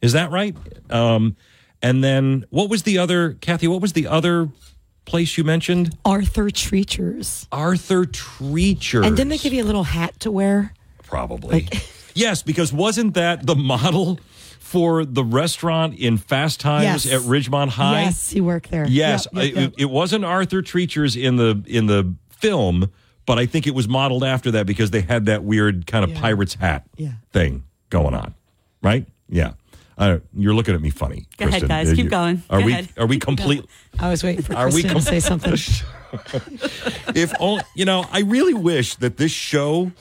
Is that right? Um, and then what was the other, Kathy? What was the other place you mentioned? Arthur Treachers. Arthur Treachers. And didn't they give you a little hat to wear? Probably. yes, because wasn't that the model for the restaurant in Fast Times Yes. at Ridgemont High? Yes, you work there. Yes, Yep, yep, yep. It, it wasn't Arthur Treachers in the in the film, but I think it was modeled after that because they had that weird kind of pirate's hat thing going on, right? Yeah. Uh, you're looking at me funny. Go ahead, guys. Are Keep you- going. Are Go we ahead. are we Keep complete? I was waiting for Are we Kristen to say something. if only you know, I really wish that this show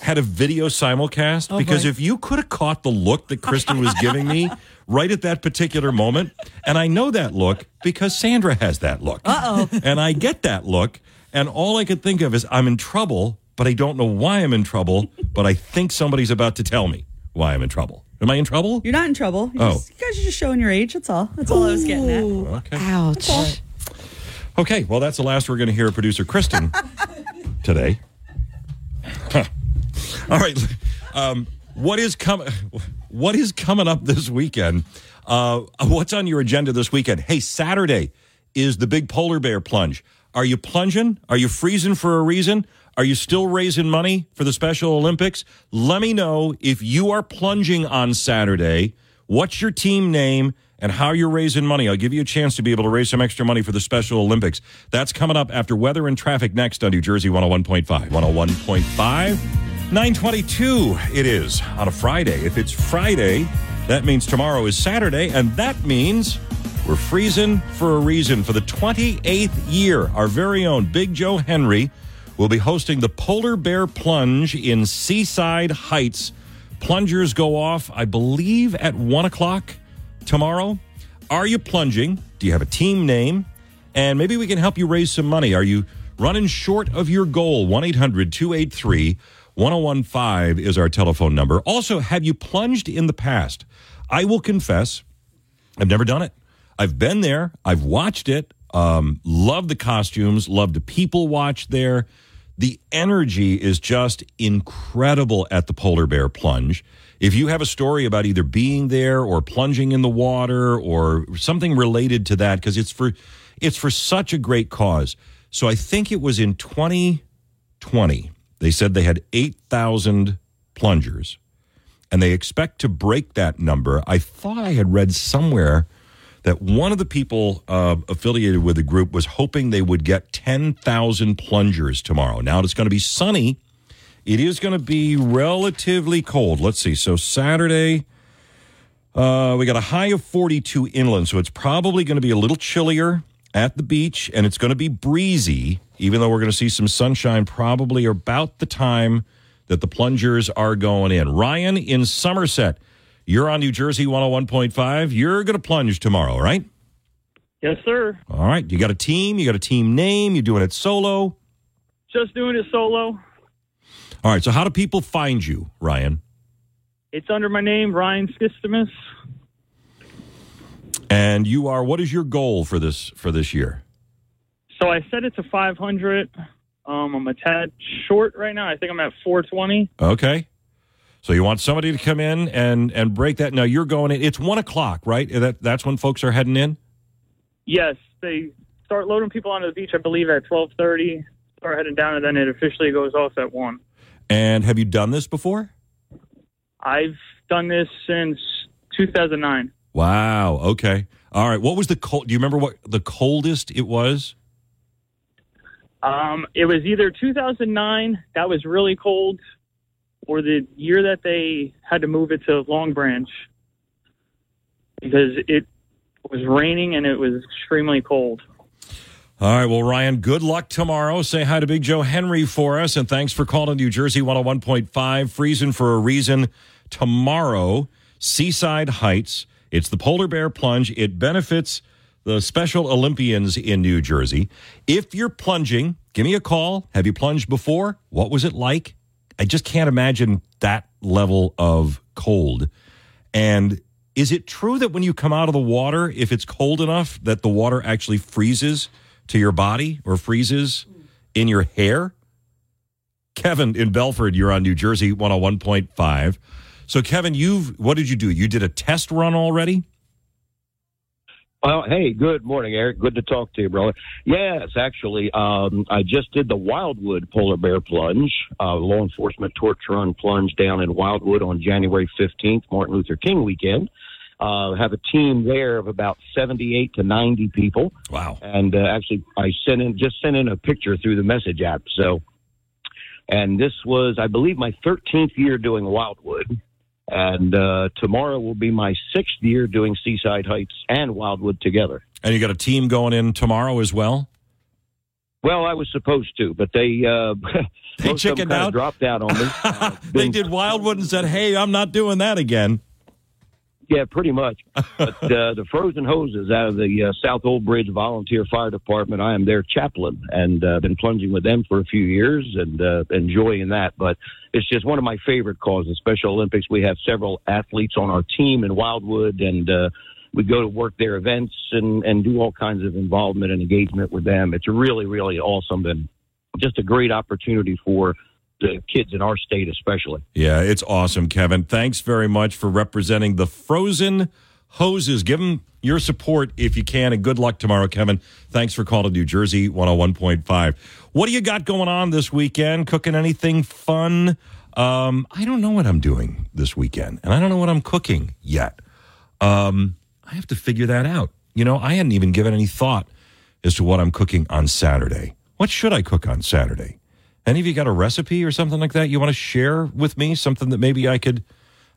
had a video simulcast Oh, because boy. if you could have caught the look that Kristen was giving me right at that particular moment, and I know that look because Sandra has that look. Uh oh. And I get that look, and all I could think of is I'm in trouble, but I don't know why I'm in trouble, but I think somebody's about to tell me why I'm in trouble. Am I in trouble? You're not in trouble. You're Oh. just- you guys are just showing your age. That's all. That's all I was getting at. Okay. Ouch. Okay, well, that's the last we're going to hear of producer Kristen today. Huh. All right, um, what is coming? What is coming up this weekend? Uh, what's on your agenda this weekend? Hey, Saturday is the big polar bear plunge. Are you plunging? Are you freezing for a reason? Are you still raising money for the Special Olympics? Let me know if you are plunging on Saturday. What's your team name and how you're raising money? I'll give you a chance to be able to raise some extra money for the Special Olympics. That's coming up after weather and traffic next on New Jersey 101.5. 101.5. 922 it is on a Friday. If it's Friday, that means tomorrow is Saturday, and that means we're freezing for a reason. For the 28th year, our very own Big Joe Henry will be hosting the Polar Bear Plunge in Seaside Heights. Plungers go off, I believe, at 1 o'clock tomorrow. Are you plunging? Do you have a team name? And maybe we can help you raise some money. Are you running short of your goal? 1 800 283 1015 is our telephone number. Also, have you plunged in the past? I will confess, I've never done it. I've been there, I've watched it, um, love the costumes, love the people watch there. The energy is just incredible at the polar bear plunge. If you have a story about either being there or plunging in the water or something related to that, because it's for it's for such a great cause. So I think it was in 2020. They said they had 8,000 plungers and they expect to break that number. I thought I had read somewhere that one of the people uh, affiliated with the group was hoping they would get 10,000 plungers tomorrow. Now it's going to be sunny. It is going to be relatively cold. Let's see. So Saturday, uh, we got a high of 42 inland, so it's probably going to be a little chillier at the beach, and it's going to be breezy, even though we're going to see some sunshine probably about the time that the plungers are going in. Ryan in Somerset, you're on New Jersey 101.5. You're going to plunge tomorrow, right? Yes, sir. All right. You got a team, you got a team name, you're doing it solo. Just doing it solo. All right. So, how do people find you, Ryan? It's under my name, Ryan Skistimus. And you are, what is your goal for this for this year? So I set it to 500. Um, I'm a tad short right now. I think I'm at 420. Okay. So you want somebody to come in and and break that. Now you're going in. It's one o'clock, right? That that's when folks are heading in. Yes, they start loading people onto the beach, I believe, at 1230. Start heading down, and then it officially goes off at 1. And have you done this before? I've done this since 2009. Wow. Okay. All right. What was the cold? Do you remember what the coldest it was? Um, it was either 2009, that was really cold, or the year that they had to move it to Long Branch because it was raining and it was extremely cold. All right. Well, Ryan, good luck tomorrow. Say hi to Big Joe Henry for us. And thanks for calling New Jersey 101.5. Freezing for a reason. Tomorrow, Seaside Heights. It's the Polar Bear Plunge. It benefits the Special Olympians in New Jersey. If you're plunging, give me a call. Have you plunged before? What was it like? I just can't imagine that level of cold. And is it true that when you come out of the water, if it's cold enough, that the water actually freezes to your body or freezes in your hair? Kevin in Belford, you're on New Jersey 101.5. So, Kevin, you've what did you do? You did a test run already? Well, hey, good morning, Eric. Good to talk to you, brother. Yes, actually, um, I just did the Wildwood Polar Bear Plunge, uh, law enforcement torch run plunge down in Wildwood on January 15th, Martin Luther King weekend. Uh, have a team there of about 78 to 90 people. Wow. And uh, actually, I sent in, just sent in a picture through the message app. So, and this was, I believe, my 13th year doing Wildwood. And uh, tomorrow will be my sixth year doing Seaside Heights and Wildwood together. And you got a team going in tomorrow as well? Well, I was supposed to, but they uh, They chickened out? dropped out on me. Uh, They did Wildwood and said, hey, I'm not doing that again. Yeah, pretty much. But uh, the frozen hoses out of the uh, South Old Bridge Volunteer Fire Department, I am their chaplain and uh, been plunging with them for a few years and uh, enjoying that. But it's just one of my favorite causes, Special Olympics. We have several athletes on our team in Wildwood, and uh, we go to work their events and, and do all kinds of involvement and engagement with them. It's really, really awesome and just a great opportunity for the kids in our state, especially. Yeah, it's awesome, Kevin. Thanks very much for representing the frozen hoses. Give them your support if you can, and good luck tomorrow, Kevin. Thanks for calling New Jersey 101.5. What do you got going on this weekend? Cooking anything fun? Um, I don't know what I'm doing this weekend, and I don't know what I'm cooking yet. Um, I have to figure that out. You know, I hadn't even given any thought as to what I'm cooking on Saturday. What should I cook on Saturday? Any of you got a recipe or something like that you want to share with me? Something that maybe I could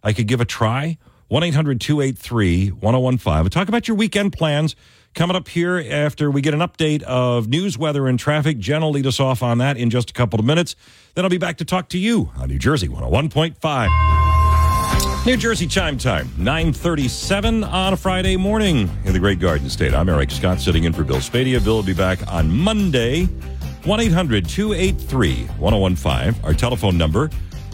I could give a try? 1 800 283 1015. Talk about your weekend plans. Coming up here after we get an update of news, weather, and traffic. Jen will lead us off on that in just a couple of minutes. Then I'll be back to talk to you on New Jersey 101.5. New Jersey chime time, 937 on a Friday morning in the Great Garden State. I'm Eric Scott sitting in for Bill Spadea. Bill will be back on Monday. 1 800 283 1015, our telephone number.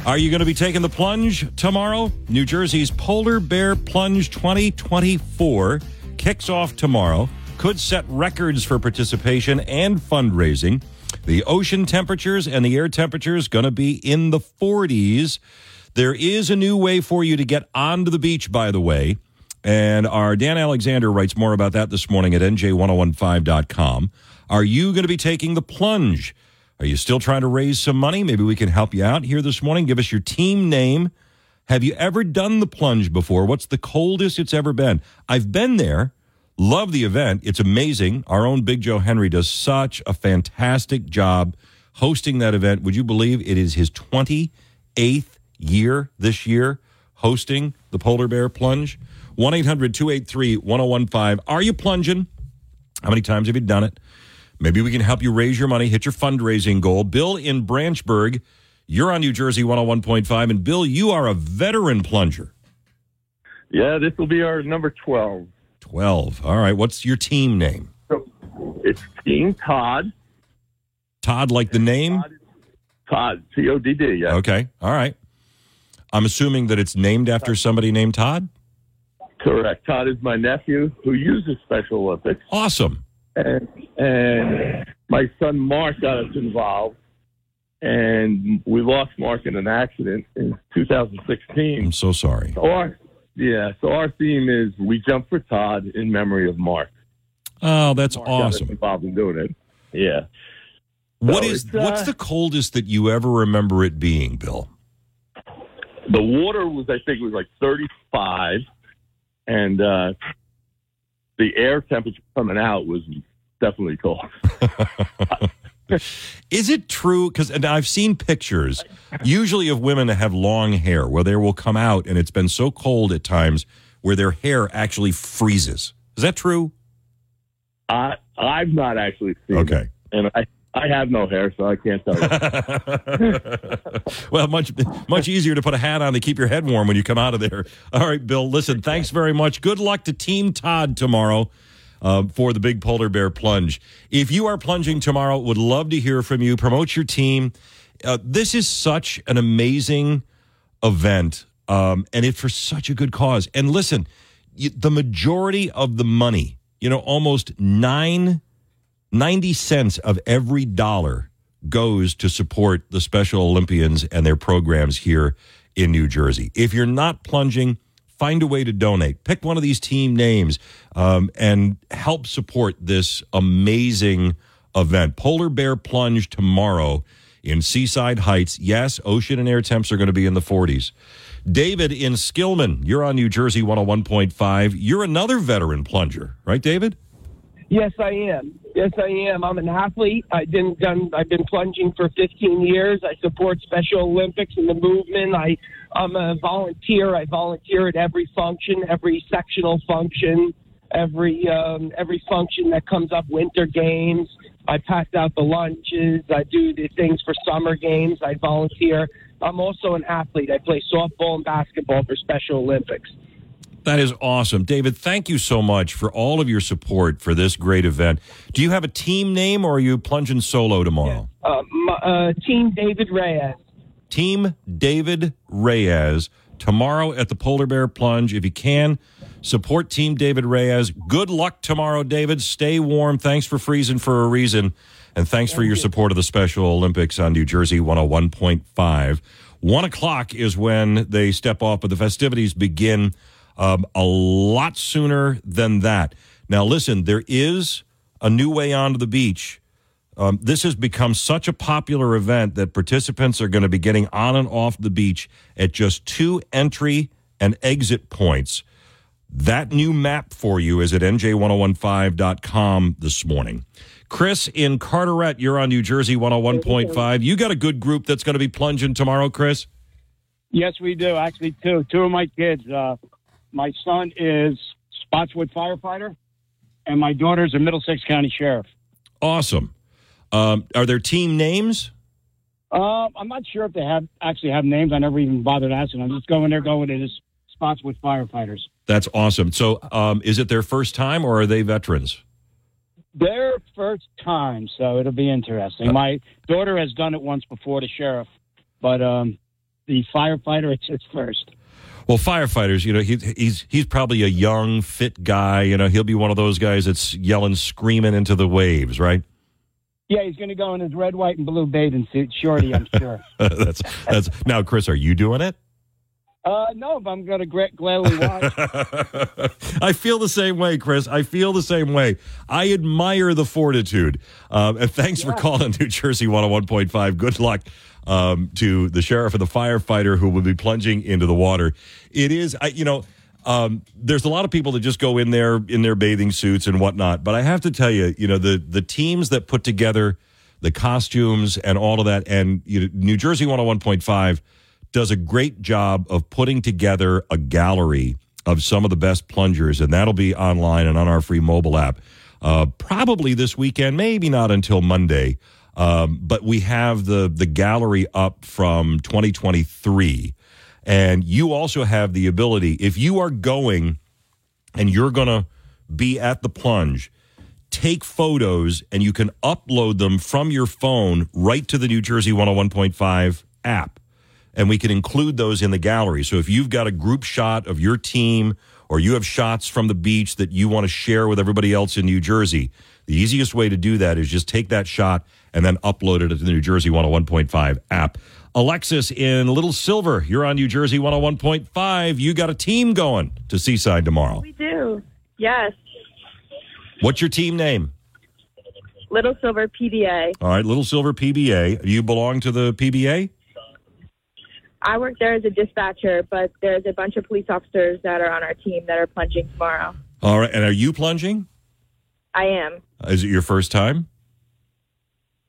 Are you going to be taking the plunge tomorrow? New Jersey's Polar Bear Plunge 2024 kicks off tomorrow. Could set records for participation and fundraising. The ocean temperatures and the air temperatures going to be in the 40s. There is a new way for you to get onto the beach, by the way. And our Dan Alexander writes more about that this morning at nj1015.com. Are you going to be taking the plunge? Are you still trying to raise some money? Maybe we can help you out here this morning. Give us your team name. Have you ever done the plunge before? What's the coldest it's ever been? I've been there. Love the event. It's amazing. Our own Big Joe Henry does such a fantastic job hosting that event. Would you believe it is his 28th year this year hosting the Polar Bear Plunge? 1 800 283 1015. Are you plunging? How many times have you done it? Maybe we can help you raise your money, hit your fundraising goal. Bill in Branchburg, you're on New Jersey 101.5. And Bill, you are a veteran plunger. Yeah, this will be our number 12. 12. All right. What's your team name? It's Team Todd. Todd, like the name? Todd, T O D D, yeah. Okay. All right. I'm assuming that it's named after somebody named Todd? Correct. Todd is my nephew who uses Special Olympics. Awesome. And, and my son Mark got us involved. And we lost Mark in an accident in 2016. I'm so sorry. So our, yeah, so our theme is we jump for Todd in memory of Mark. Oh, that's Mark got us awesome. involved in doing it. Yeah. What So is uh, what's the coldest that you ever remember it being, Bill? The water was, I think, it was like 35, and uh, the air temperature coming out was definitely cold. Is it true? Because and I've seen pictures, usually of women that have long hair, where they will come out and it's been so cold at times where their hair actually freezes. Is that true? I I've not actually seen Okay. it, and I I have no hair, so I can't tell you. Well, much much easier to put a hat on to keep your head warm when you come out of there. All right, Bill. Listen, thanks very much. Good luck to Team Todd tomorrow uh, for the big polar bear plunge. If you are plunging tomorrow, would love to hear from you. Promote your team. Uh, this is such an amazing event, um, and it for such a good cause. And listen, the majority of the money, you know, almost nine 90 cents of every dollar goes to support the Special Olympians and their programs here in New Jersey. If you're not plunging, find a way to donate. Pick one of these team names um, and help support this amazing event. Polar Bear Plunge tomorrow in Seaside Heights. Yes, ocean and air temps are going to be in the 40s. David in Skillman, you're on New Jersey 101.5. You're another veteran plunger, right, David? Yes, I am. Yes, I am. I'm an athlete. I've been done. I've been plunging for 15 years. I support Special Olympics and the movement. I, I'm a volunteer. I volunteer at every function, every sectional function, every um, every function that comes up. Winter games. I pass out the lunches. I do the things for summer games. I volunteer. I'm also an athlete. I play softball and basketball for Special Olympics. That is awesome. David, thank you so much for all of your support for this great event. Do you have a team name or are you plunging solo tomorrow? Uh, my, uh, Team David Reyes. Team David Reyes tomorrow at the Polar Bear Plunge. If you can, support Team David Reyes. Good luck tomorrow, David. Stay warm. Thanks for freezing for a reason. And thanks for your support of the Special Olympics on New Jersey 101.5. One o'clock is when they step off, but the festivities begin um, a lot sooner than that. Now, listen, there is a new way onto the beach. Um, this has become such a popular event that participants are going to be getting on and off the beach at just two entry and exit points. That new map for you is at nj1015.com this morning. Chris in Carteret, you're on New Jersey 101.5. You got a good group that's going to be plunging tomorrow, Chris? Yes, we do. Actually, two. Two of my kids. Uh, my son is Spotswood firefighter, and my daughter's a Middlesex County sheriff. Awesome. Um, are there team names? Uh, I'm not sure if they have actually have names. I never even bothered asking. I'm just going there, going it as with firefighters. That's awesome. So, um, is it their first time or are they veterans? Their first time, so it'll be interesting. My daughter has done it once before, the sheriff, but um, the firefighter, it's its first. Well, firefighters, you know, he, he's he's probably a young, fit guy. You know, he'll be one of those guys that's yelling, screaming into the waves, right? Yeah, he's going to go in his red, white, and blue bathing suit, shorty, I'm sure. that's that's now, Chris. Are you doing it? Uh, no, but I'm going to gladly watch. I feel the same way, Chris. I feel the same way. I admire the fortitude. Um, and thanks for calling New Jersey 101.5. Good luck um, to the sheriff and the firefighter who will be plunging into the water. It is, I, you know, um, there's a lot of people that just go in there in their bathing suits and whatnot. But I have to tell you, you know, the the teams that put together the costumes and all of that, and you know, New Jersey 101.5 does a great job of putting together a gallery of some of the best plungers, and that'll be online and on our free mobile app. Uh, probably this weekend, maybe not until Monday. Um, but we have the the gallery up from 2023, and you also have the ability if you are going and you're going to be at the plunge. Take photos and you can upload them from your phone right to the New Jersey 101.5 app and we can include those in the gallery. So if you've got a group shot of your team or you have shots from the beach that you want to share with everybody else in New Jersey, the easiest way to do that is just take that shot and then upload it to the New Jersey 101.5 app. Alexis in Little Silver, you're on New Jersey 101.5. You got a team going to Seaside tomorrow. We do. Yes. What's your team name? Little Silver PBA. All right, Little Silver PBA. You belong to the PBA? I work there as a dispatcher, but there's a bunch of police officers that are on our team that are plunging tomorrow. All right, and are you plunging? I am. Is it your first time?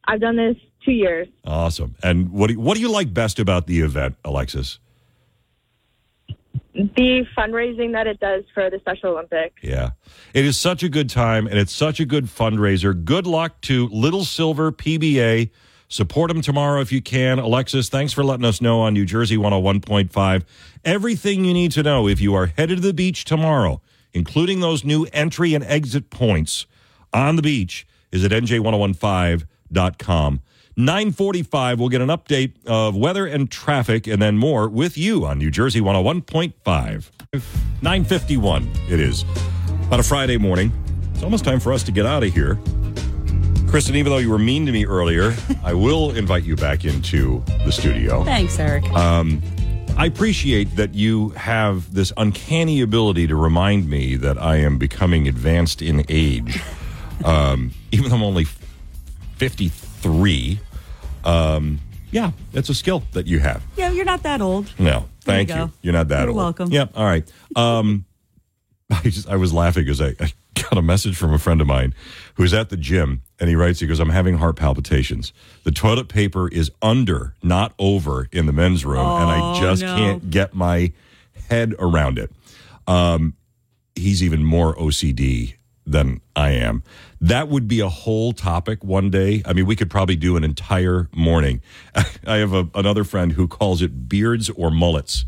I've done this two years. Awesome. And what do you, what do you like best about the event, Alexis? The fundraising that it does for the Special Olympics. Yeah. It is such a good time and it's such a good fundraiser. Good luck to Little Silver PBA. Support them tomorrow if you can. Alexis, thanks for letting us know on New Jersey 101.5. Everything you need to know if you are headed to the beach tomorrow, including those new entry and exit points on the beach, is at nj1015.com. 945, we'll get an update of weather and traffic and then more with you on New Jersey 101.5. 951 it is on a Friday morning. It's almost time for us to get out of here. Kristen, even though you were mean to me earlier, I will invite you back into the studio. Thanks, Eric. Um, I appreciate that you have this uncanny ability to remind me that I am becoming advanced in age. Um, even though I'm only 53. Um, yeah, it's a skill that you have. Yeah, you're not that old. No, thank you you. You're not that You're old. welcome. Yep. All right. Um, I just I was laughing because I, I got a message from a friend of mine who's at the gym and he writes he goes I'm having heart palpitations. The toilet paper is under, not over, in the men's room, and I Oh, just no. can't get my head around it. Um, he's even more OCD than I am. That would be a whole topic one day. I mean, we could probably do an entire morning. I have a, another friend who calls it beards or mullets.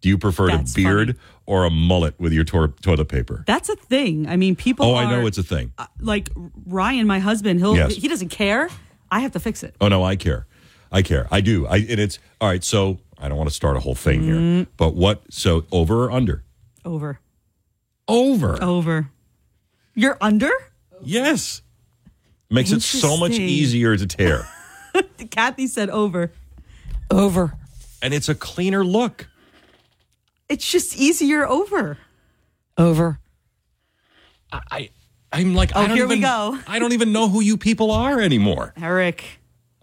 Do you prefer That's a beard or a mullet with your tor- toilet paper? That's a thing. I mean, people. Oh, I know it's a thing. like Ryan, my husband. He'll Yes. he doesn't care. I have to fix it. Oh no, I care. I care. I do. I and it's all right. So I don't want to start a whole thing here, Mm. but what? So over or under? Over. Over. Over. You're under. Yes. Makes it so much Interesting. easier to tear, Kathy said over. Over. and it's a cleaner look. It's just easier over. Over. I. I I'm like. Oh, I don't here we even, go. I don't even know who you people are anymore. Eric.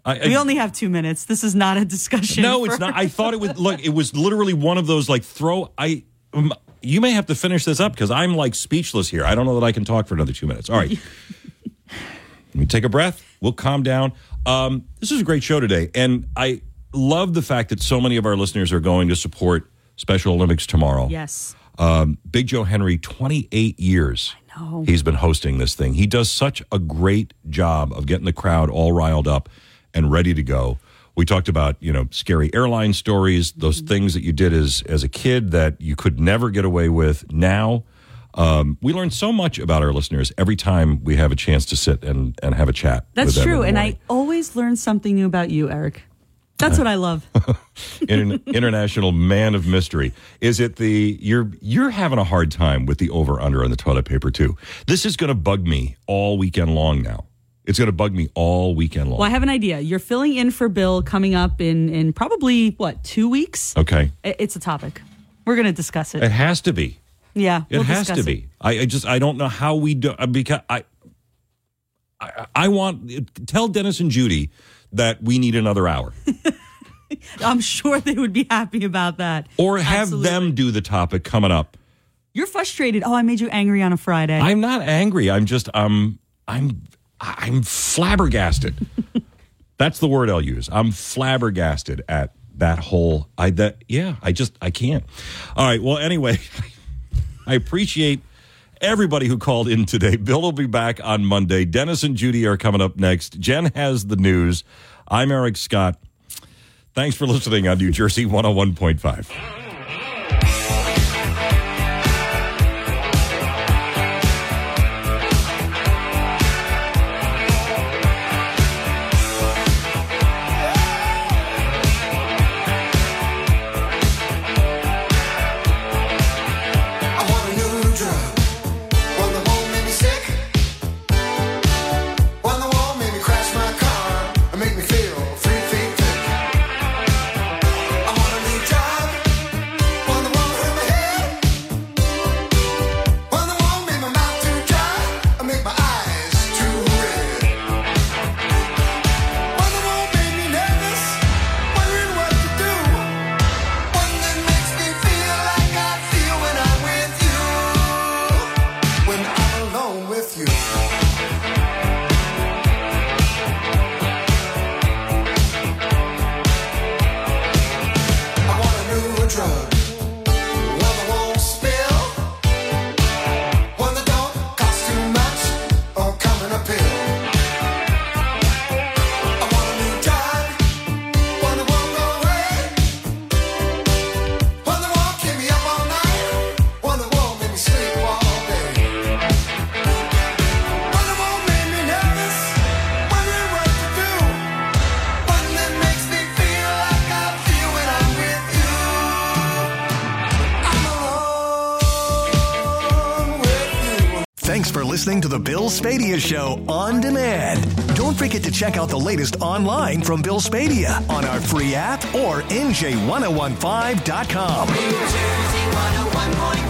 I, we only have two minutes. This is not a discussion. No, it's for- not. I thought it was look. It was literally one of those like throw. I. um, You may have to finish this up because I'm like speechless here. I don't know that I can talk for another two minutes. All right. Let me take a breath. We'll calm down. Um, this is a great show today, and I love the fact that so many of our listeners are going to support Special Olympics tomorrow. Yes. Um, Big Joe Henry, 28 years. I know. He's been hosting this thing. He does such a great job of getting the crowd all riled up and ready to go. We talked about, you know, scary airline stories, those things that you did as as a kid that you could never get away with now. Um, we learn so much about our listeners every time we have a chance to sit and, and have a chat. That's true, and. I always learn something new about you, Eric. That's what I love. Inter- international man of mystery. Is it the you're you're having a hard time with the over under on the toilet paper too? This is going to bug me all weekend long now. It's going to bug me all weekend long. Well, I have an idea. You're filling in for Bill coming up in in probably what two weeks? Okay, I- It's a topic. We're going to discuss it. it has to be. yeah, It we'll has to it. be. I, I just I don't know how we do uh, because I, I I want tell Dennis and Judy that we need another hour I'm sure they would be happy about that. or have Absolutely. them do the topic coming up. You're frustrated. Oh, I made you angry on a Friday. I'm not angry. I'm just um I'm I'm flabbergasted. That's the word I'll use. I'm flabbergasted at that whole I that yeah, I just I can't. All right, well anyway, I appreciate everybody who called in today. Bill will be back on Monday. Dennis and Judy are coming up next. Jen has the news. I'm Eric Scott. Thanks for listening on New Jersey 101.5. listening to the Bill Spadea Show on demand. Don't forget to check out the latest online from Bill Spadea on our free app or NJ1015.com. New Jersey oh